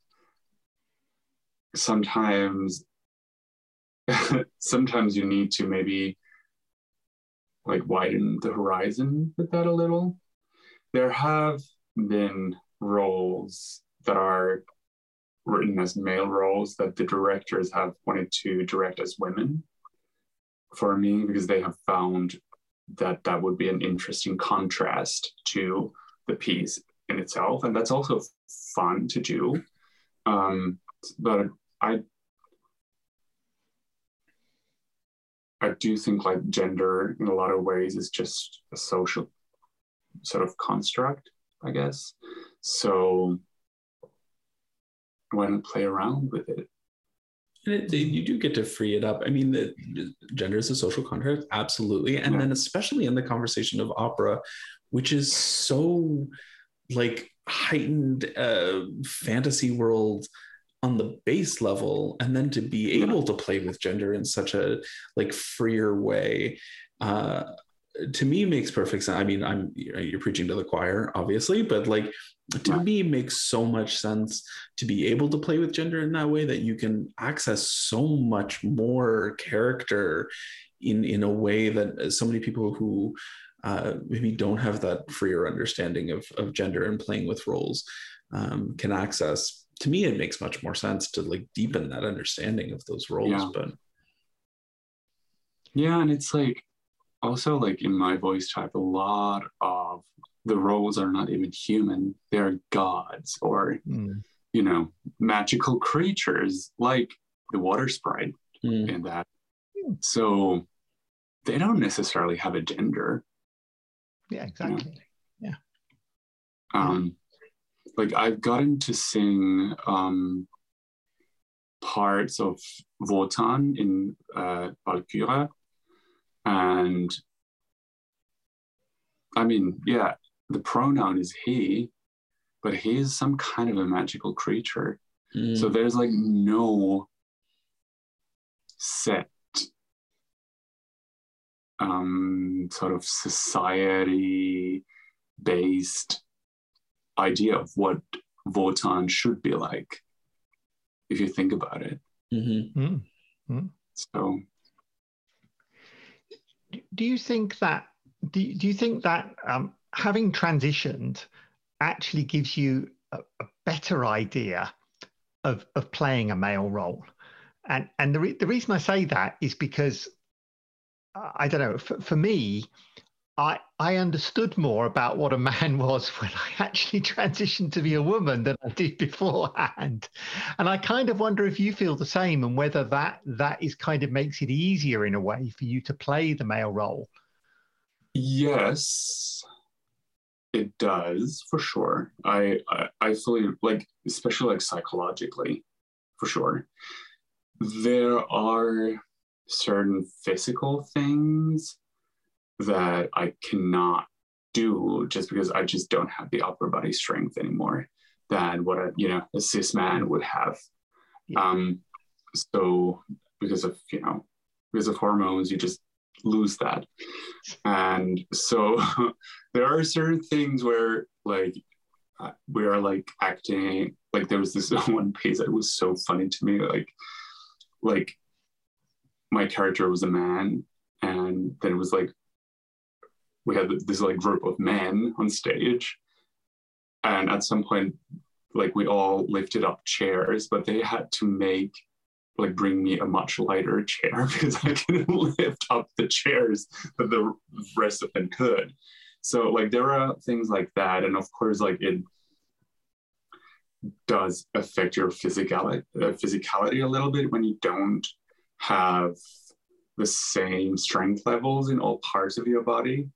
Speaker 3: sometimes sometimes you need to maybe like widen the horizon with that a little. There have been roles that are written as male roles that the directors have wanted to direct as women for me because they have found that that would be an interesting contrast to the piece in itself and that's also fun to do um, but i i do think like gender in a lot of ways is just a social sort of construct i guess so want to play around with it.
Speaker 2: And it, you do get to free it up. I mean, the, gender is a social contract, absolutely, and yeah. then especially in the conversation of opera, which is so like heightened uh, fantasy world on the base level, and then to be able to play with gender in such a like freer way. Uh, to me makes perfect sense. I mean, I'm you're preaching to the choir, obviously, but like to right. me makes so much sense to be able to play with gender in that way that you can access so much more character in in a way that uh, so many people who uh, maybe don't have that freer understanding of, of gender and playing with roles um, can access to me it makes much more sense to like deepen that understanding of those roles yeah. but
Speaker 3: yeah and it's like also like in my voice type a lot of the roles are not even human they're gods or mm. you know magical creatures like the water sprite mm. and that hmm. so they don't necessarily have a gender
Speaker 1: yeah exactly you know?
Speaker 3: yeah um like i've gotten to sing um parts of wotan in uh valkyria and I mean, yeah, the pronoun is he, but he is some kind of a magical creature. Mm. So there's like no set um, sort of society based idea of what Wotan should be like, if you think about it.
Speaker 2: Mm-hmm. Mm-hmm.
Speaker 3: So,
Speaker 1: do you think that do, do you think that um, having transitioned actually gives you a, a better idea of, of playing a male role. And, and the, re- the reason I say that is because I don't know, for, for me, I, I understood more about what a man was when I actually transitioned to be a woman than I did beforehand. And I kind of wonder if you feel the same and whether that that is kind of makes it easier in a way for you to play the male role.
Speaker 3: Yes, it does for sure. I, I, I fully like, especially like psychologically, for sure. There are certain physical things that I cannot do just because I just don't have the upper body strength anymore than what a you know a cis man would have. Yeah. Um, so because of you know because of hormones, you just lose that, and so there are certain things where like uh, we are like acting like there was this one piece that was so funny to me like like my character was a man and then it was like we had this like group of men on stage. And at some point like we all lifted up chairs but they had to make like bring me a much lighter chair because i couldn't lift up the chairs but the rest of them could. So like there are things like that. And of course like it does affect your physicality uh, physicality a little bit when you don't have the same strength levels in all parts of your body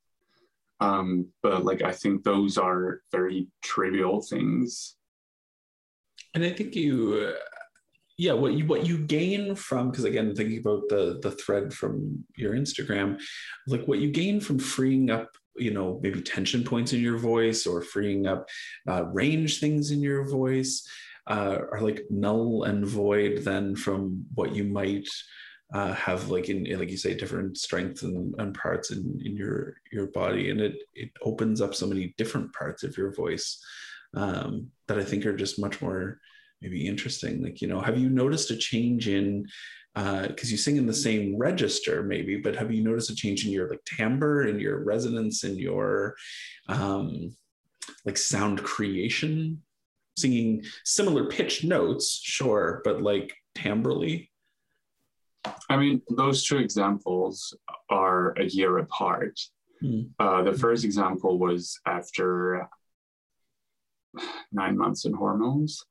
Speaker 3: um, but like I think those are very trivial things.
Speaker 2: And I think you, uh, yeah, what you what you gain from because again thinking about the the thread from your Instagram, like what you gain from freeing up you know maybe tension points in your voice or freeing up uh, range things in your voice uh, are like null and void then from what you might uh, have like in like you say different strengths and, and parts in, in your your body. And it it opens up so many different parts of your voice um, that I think are just much more maybe interesting. Like you know have you noticed a change in because uh, you sing in the same register maybe but have you noticed a change in your like timbre and your resonance and your um, like sound creation? Singing similar pitch notes sure but like timbrely
Speaker 3: I mean, those two examples are a year apart. Mm. Uh, the first example was after nine months in hormones,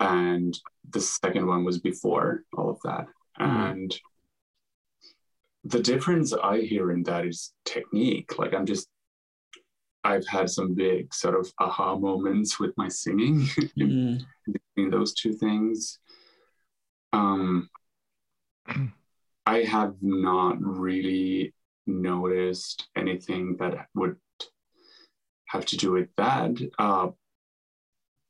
Speaker 3: and the second one was before all of that. Mm. And the difference I hear in that is technique. Like, I'm just, I've had some big sort of aha moments with my singing mm. between those two things. Um, I have not really noticed anything that would have to do with that. Uh,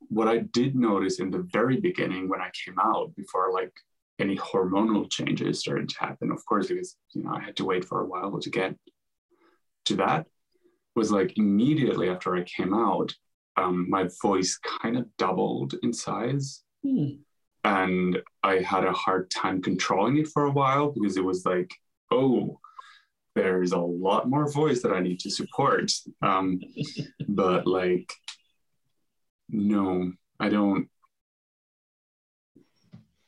Speaker 3: what I did notice in the very beginning when I came out, before like any hormonal changes started to happen, of course, because you know I had to wait for a while to get to that, was like immediately after I came out, um, my voice kind of doubled in size. Hmm and I had a hard time controlling it for a while because it was like, oh, there's a lot more voice that I need to support. Um, but like, no, I don't.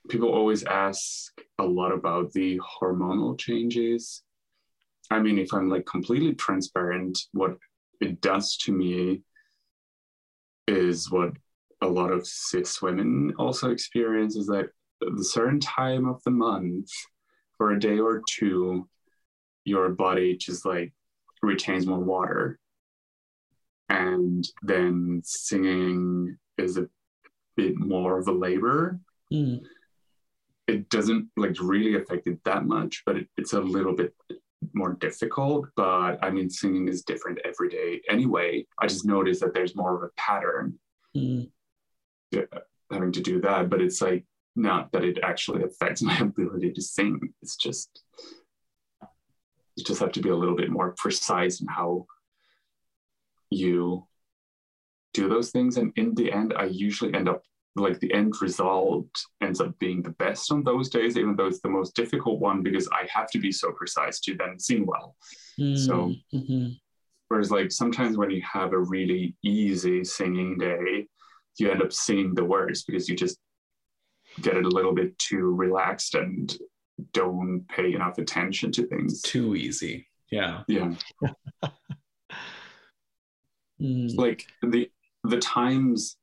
Speaker 3: People always ask a lot about the hormonal changes. I mean, if I'm like completely transparent, what it does to me is what a lot of cis women also experience is that the certain time of the month for a day or two your body just like retains more water. And then singing is a bit more of a labor. Mm. it doesn't like really affect it that much but it, it's a little bit more difficult. But i mean singing is different every day anyway. I just noticed that there's more of a pattern. Mm having to do that, but it's like not that it actually affects my ability to sing. It's just you just have to be a little bit more precise in how you do those things. And in the end, I usually end up like the end result ends up being the best on those days, even though it's the most difficult one because I have to be so precise to then sing well. Mm-hmm. So Whereas, like, sometimes when you have a really easy singing day, you end up singing the words because you just get it a little bit too relaxed and don't pay enough attention to things.
Speaker 2: Too easy. Yeah.
Speaker 3: Yeah.
Speaker 2: Mm.
Speaker 3: Like the the times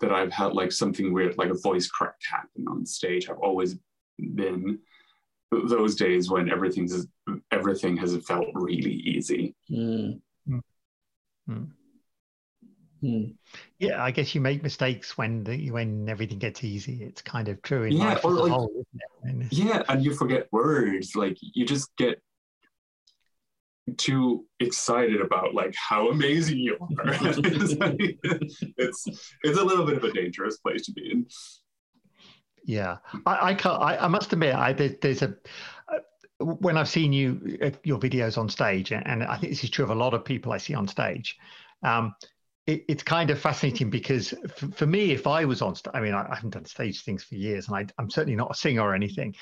Speaker 3: that I've had like something weird, like a voice crack happen on stage, have always been those days when everything's everything has felt really easy.
Speaker 2: Mm.
Speaker 1: Mm.
Speaker 2: Mm.
Speaker 1: Yeah, I guess you make mistakes when the, when everything gets easy. It's kind of true in
Speaker 3: Yeah,
Speaker 1: life
Speaker 3: or
Speaker 1: as a
Speaker 3: like-
Speaker 1: whole, isn't it? And-
Speaker 3: Yeah, and you forget words. Like you just get too excited about like how amazing you are. it's, like- it's it's a little bit of a dangerous place to be in.
Speaker 1: Yeah, I, I can't. I, I must admit, I there, there's a uh, when I've seen you uh, your videos on stage, and I think this is true of a lot of people I see on stage. Um, it, it's kind of fascinating because for, me, if I was on stage, I mean, I, I haven't done stage things for years, and I, I'm certainly not a singer or anything.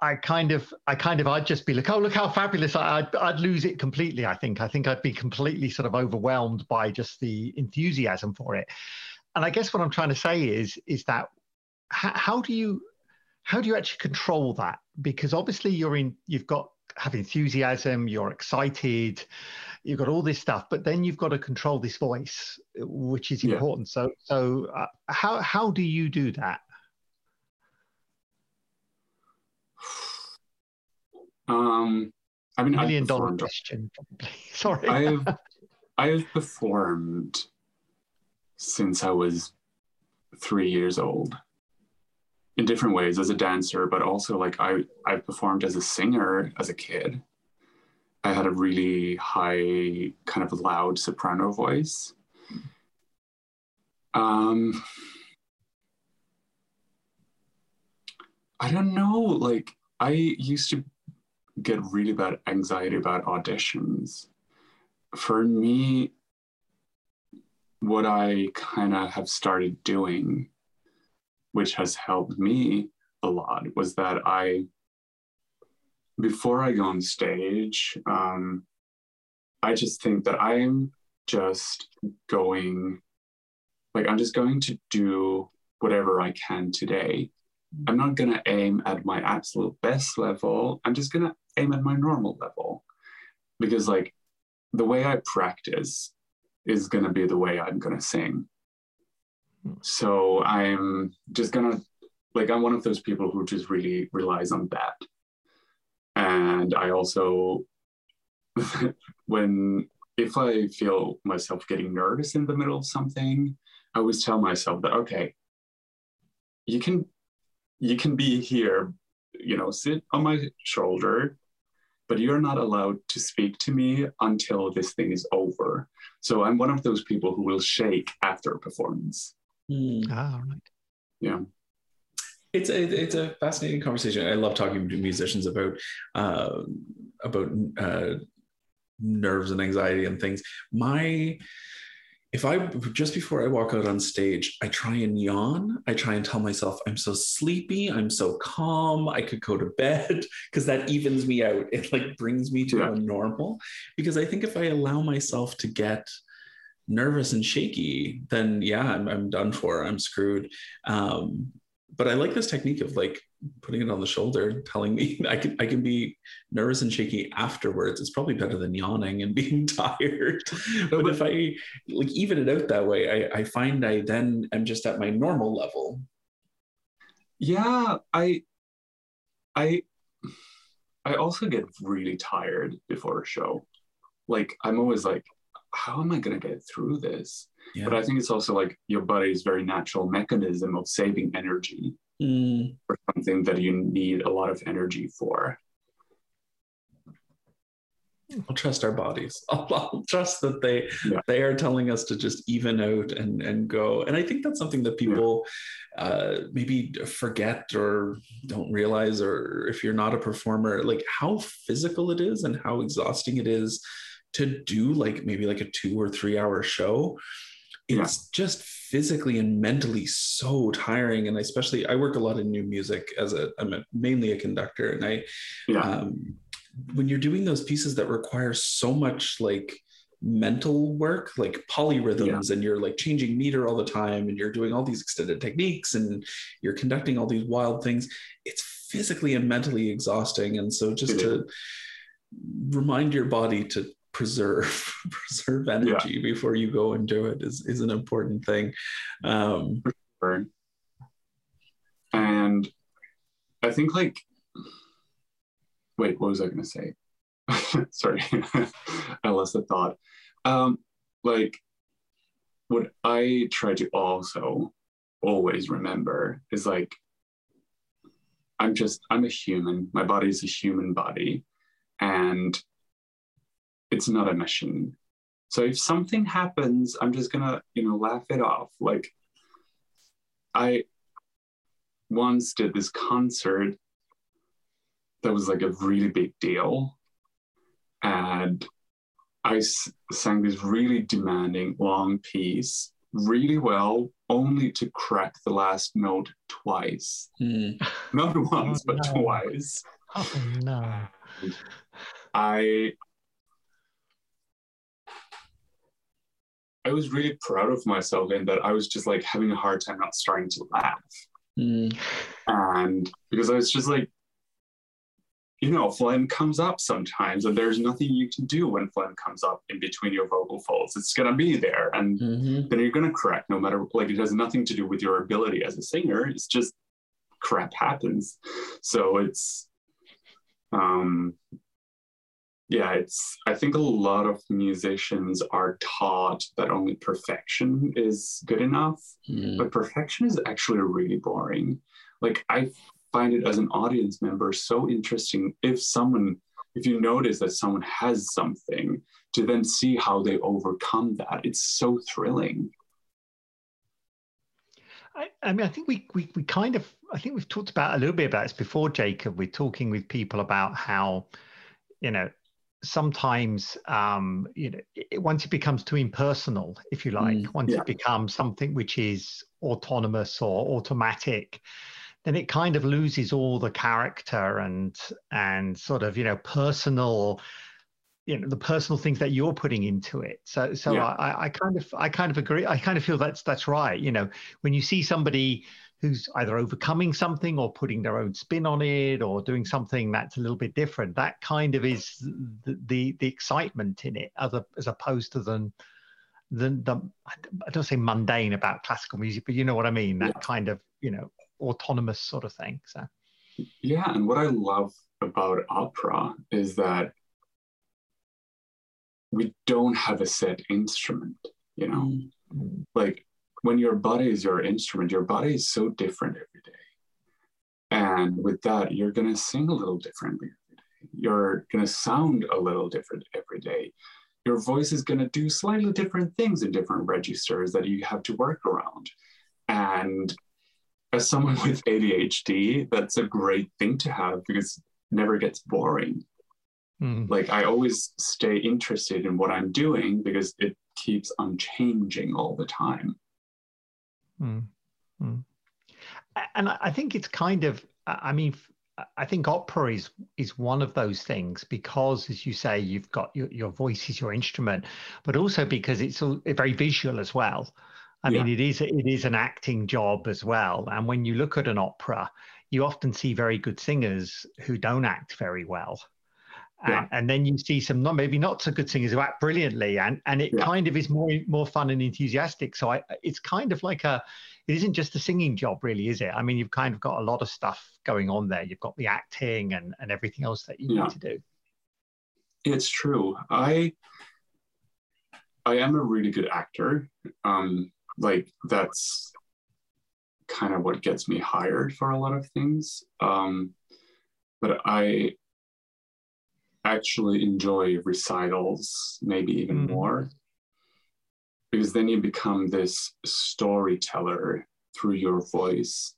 Speaker 1: I, kind of, I kind of, I'd just be like, oh, look how fabulous! I, I'd, I'd lose it completely. I think, I think I'd be completely sort of overwhelmed by just the enthusiasm for it. And I guess what I'm trying to say is, is that how do you how do you actually control that because obviously you're in you've got have enthusiasm you're excited you've got all this stuff but then you've got to control this voice which is
Speaker 3: Yeah.
Speaker 1: important so so uh, how how do you do that
Speaker 3: Um, I mean, I've
Speaker 1: million dollar question sorry
Speaker 3: I've I've performed since I was three years old in different ways as a dancer, but also like I I performed as a singer as a kid. I had a really high, kind of loud soprano voice. Um, I don't know. Like I used to get really bad anxiety about auditions for me, what I kind of have started doing, which has helped me a lot, was that I, before I go on stage, um, I just think that I'm just going, like, I'm just going to do whatever I can today. I'm not going to aim at my absolute best level. I'm just going to aim at my normal level. Because, like, the way I practice is going to be the way I'm going to sing. So I'm just going to, like, I'm one of those people who just really relies on that. And I also, when, if I feel myself getting nervous in the middle of something, I always tell myself that, okay, you can, you can be here, you know, sit on my shoulder, but you're not allowed to speak to me until this thing is over. So I'm one of those people who will shake after a performance.
Speaker 2: Mm.
Speaker 1: ah, right.
Speaker 3: Yeah.
Speaker 2: It's a it's a fascinating conversation. I love talking to musicians about uh, about uh, nerves and anxiety and things. My if I just before I walk out on stage, I try and yawn. I try and tell myself I'm so sleepy, I'm so calm, I could go to bed because that evens me out. It like brings me to a normal. Because I think if I allow myself to get nervous and shaky, then yeah, I'm, I'm done for. I'm screwed. Um, but I like this technique of like putting it on the shoulder, telling me I can I can be nervous and shaky afterwards. It's probably better than yawning and being tired. but if I like even it out that way, I, I find I then am just at my normal level.
Speaker 3: Yeah, I I I also get really tired before a show. Like I'm always like, how am I gonna get through this?
Speaker 2: Yeah.
Speaker 3: But I think it's also like your body's very natural mechanism of saving energy
Speaker 2: Mm,
Speaker 3: for something that you need a lot of energy for.
Speaker 2: I'll trust our bodies. I'll, I'll trust that they
Speaker 3: Yeah.
Speaker 2: they are telling us to just even out and and go. And I think that's something that people uh, maybe forget or don't realize, or if you're not a performer, like how physical it is and how exhausting it is to do like maybe like a two or three hour show. It's just physically and mentally so tiring. And especially, I work a lot in new music as a I'm a, mainly a conductor, and I
Speaker 3: Yeah.
Speaker 2: um, when you're doing those pieces that require so much like mental work like polyrhythms yeah. and you're like changing meter all the time and you're doing all these extended techniques and you're conducting all these wild things it's physically and mentally exhausting and so just to remind your body to preserve preserve energy yeah. before you go and do it is, is an important thing. Um,
Speaker 3: and i think like wait what was i going to say? Sorry i lost the thought. Um, like what I try to also always remember is like I'm just I'm a human. My body is a human body, and it's not a machine. So if something happens, I'm just gonna you know laugh it off. Like I once did this concert that was like a really big deal, and I s- sang this really demanding long piece really well, only to crack the last note twice. Mm. Not once, oh, but no. twice.
Speaker 1: Oh no.
Speaker 3: I I was really proud of myself in that I was just like having a hard time not starting to laugh. Mm. And because I was just like, you know, phlegm comes up sometimes, and there's nothing you can do when phlegm comes up in between your vocal folds. It's gonna be there, and mm-hmm. then you're gonna correct no matter like it has nothing to do with your ability as a singer. It's just crap happens. So it's, um, yeah, it's. I think a lot of musicians are taught that only perfection is good enough, mm. but perfection is actually really boring. Like I find it as an audience member so interesting if someone if you notice that someone has something to then see how they overcome that it's so thrilling
Speaker 1: I, I, mean, I think we, we we kind of I think we've talked about a little bit about this before, Jacob. We're talking with people about how, you know, sometimes um, you know it, once it becomes too impersonal, if you like, mm, once yeah. it becomes something which is autonomous or automatic, then it kind of loses all the character and and sort of you know personal you know the personal things that you're putting into it so so yeah. I, I kind of i kind of agree i kind of feel that's that's right you know when you see somebody who's either overcoming something or putting their own spin on it or doing something that's a little bit different that kind of is the the, the excitement in it other as opposed to the the, the i don't say mundane about classical music but you know what i mean that yeah. kind of you know autonomous sort of thing. So
Speaker 3: yeah, and what I love about opera is that we don't have a set instrument, you know? Mm-hmm. Like when your body is your instrument, your body is so different every day. And with that, you're going to sing a little differently every day. You're going to sound a little different every day. Your voice is going to do slightly different things in different registers that you have to work around. And as someone with ADHD, that's a great thing to have because it never gets boring. Mm. Like I always stay interested in what I'm doing because it keeps on changing all the time.
Speaker 1: Mm. Mm. And I think it's kind of, I mean, I think opera is is one of those things because, as you say, you've got your, your voice is your instrument, but also because it's all, very visual as well. I yeah. mean, it is it is an acting job as well. And when you look at an opera, you often see very good singers who don't act very well. Yeah. And, and, then you see some not maybe not so good singers who act brilliantly, and and it yeah. kind of is more more fun and enthusiastic. So I, it's kind of like a, it isn't just a singing job, really, is it? I mean, you've kind of got a lot of stuff going on there. You've got the acting and and everything else that you yeah. need to do.
Speaker 3: It's true. I I am a really good actor. Um, like that's kind of what gets me hired for a lot of things. Um, but I actually enjoy recitals maybe even mm. more because then you become this storyteller through your voice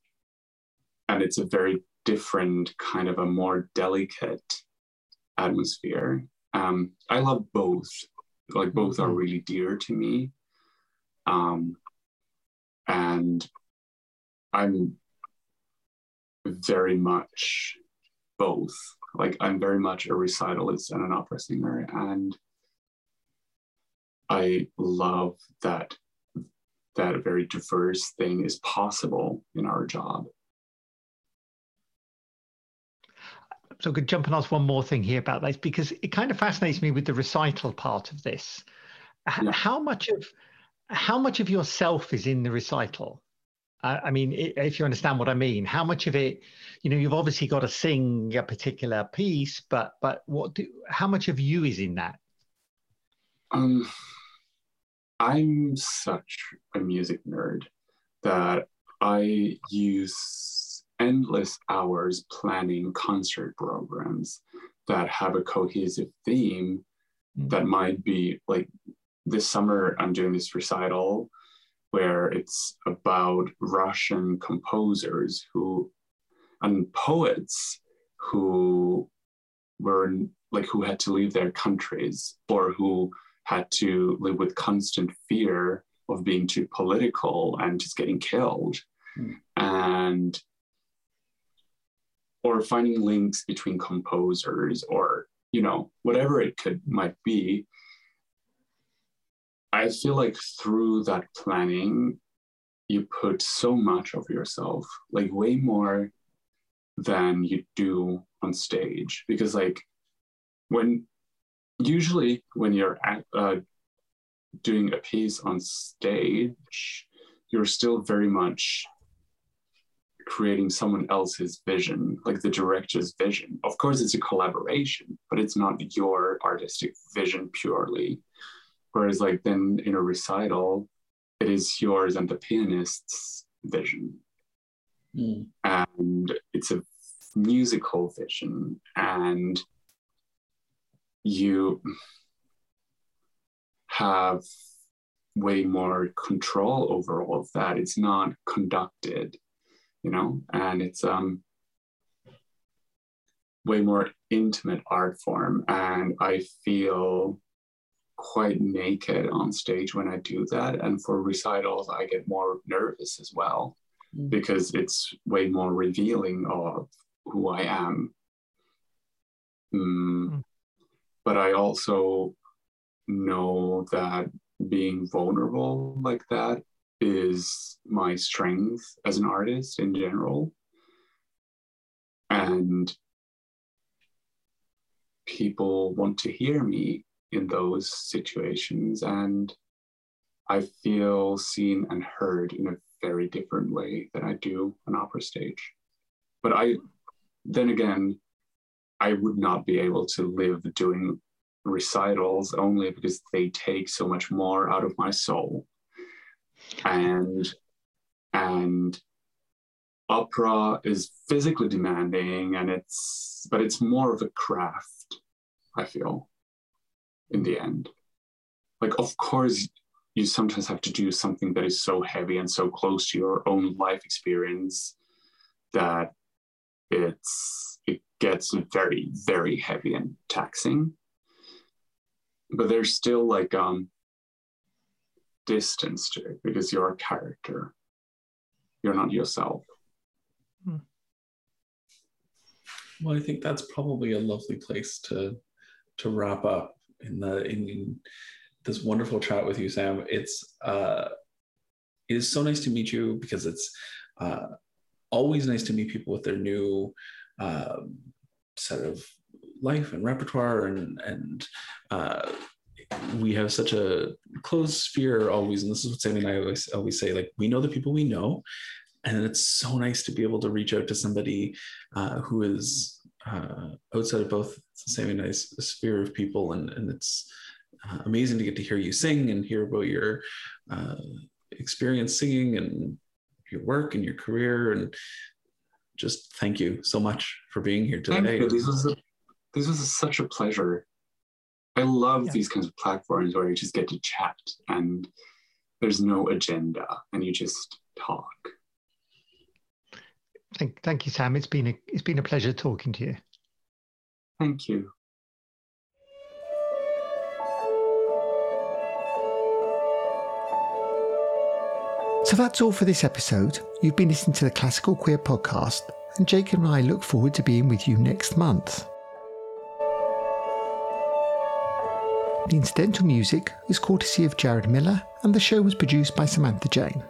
Speaker 3: and it's a very different kind of a more delicate atmosphere um, i love both like both are mm-hmm. really dear to me um, and I'm very much both. Like I'm very much a recitalist and an opera singer, and I love that that a very diverse thing is possible in our job.
Speaker 1: So, could jump and ask one more thing here about this because it kind of fascinates me with the recital part of this. Yeah. How much of how much of yourself is in the recital? I mean, if you understand what I mean, how much of it, you know, you've obviously got to sing a particular piece, but but what do how much of you is in that?
Speaker 3: Um, I'm such a music nerd that I use endless hours planning concert programs that have a cohesive theme mm-hmm. that might be like this summer I'm doing this recital where it's about Russian composers who and poets who were like who had to leave their countries or who had to live with constant fear of being too political and just getting killed mm. and or finding links between composers or you know whatever it could might be i feel like through that planning you put so much of yourself like way more than you do on stage because like when usually when you're at, uh, doing a piece on stage, you're still very much creating someone else's vision, like the director's vision. Of course, it's a collaboration, but it's not your artistic vision purely. Whereas, like, then in a recital, it is yours and the pianist's vision. Mm. And it's a musical vision. And you have way more control over all of that. It's not conducted, you know, and it's um way more intimate art form. And I feel quite naked on stage when I do that. And for recitals, I get more nervous as well mm. because it's way more revealing of who I am. Mm. Mm but I also know that being vulnerable like that is my strength as an artist in general. And people want to hear me in those situations. And I feel seen and heard in a very different way than I do on opera stage. But I, then again, I would not be able to live doing recitals only because they take so much more out of my soul. And and opera is physically demanding and it's but it's more of a craft, I feel, in the end. Like of course you sometimes have to do something that is so heavy and so close to your own life experience that it's it gets very, very heavy and taxing. But there's still like um distance to it because you're a character. You're not yourself. Hmm.
Speaker 2: Well, I think that's probably a lovely place to to wrap up in the in, in this wonderful chat with you, Sam. It's uh it is so nice to meet you because it's uh always nice to meet people with their new um, set of life and repertoire and and uh, we have such a closed sphere always and this is what Sammi and I always always say like we know the people we know and it's so nice to be able to reach out to somebody uh, who is uh, outside of both Sammi and I's sphere of people and and it's uh, amazing to get to hear you sing and hear about your uh, experience singing and your work and your career and just thank you so much for being here today.
Speaker 3: This was a, this was a, such a pleasure. I love yeah. these kinds of platforms where you just get to chat and there's no agenda and you just talk.
Speaker 1: Thank, thank you, Sam. It's been a it's been a pleasure talking to you.
Speaker 3: Thank you.
Speaker 5: So that's all for this episode. You've been listening to the Classical Queer podcast, and Jake and I look forward to being with you next month.
Speaker 1: The incidental music is courtesy of Jared Miller, and the show was produced by Samantha Jane.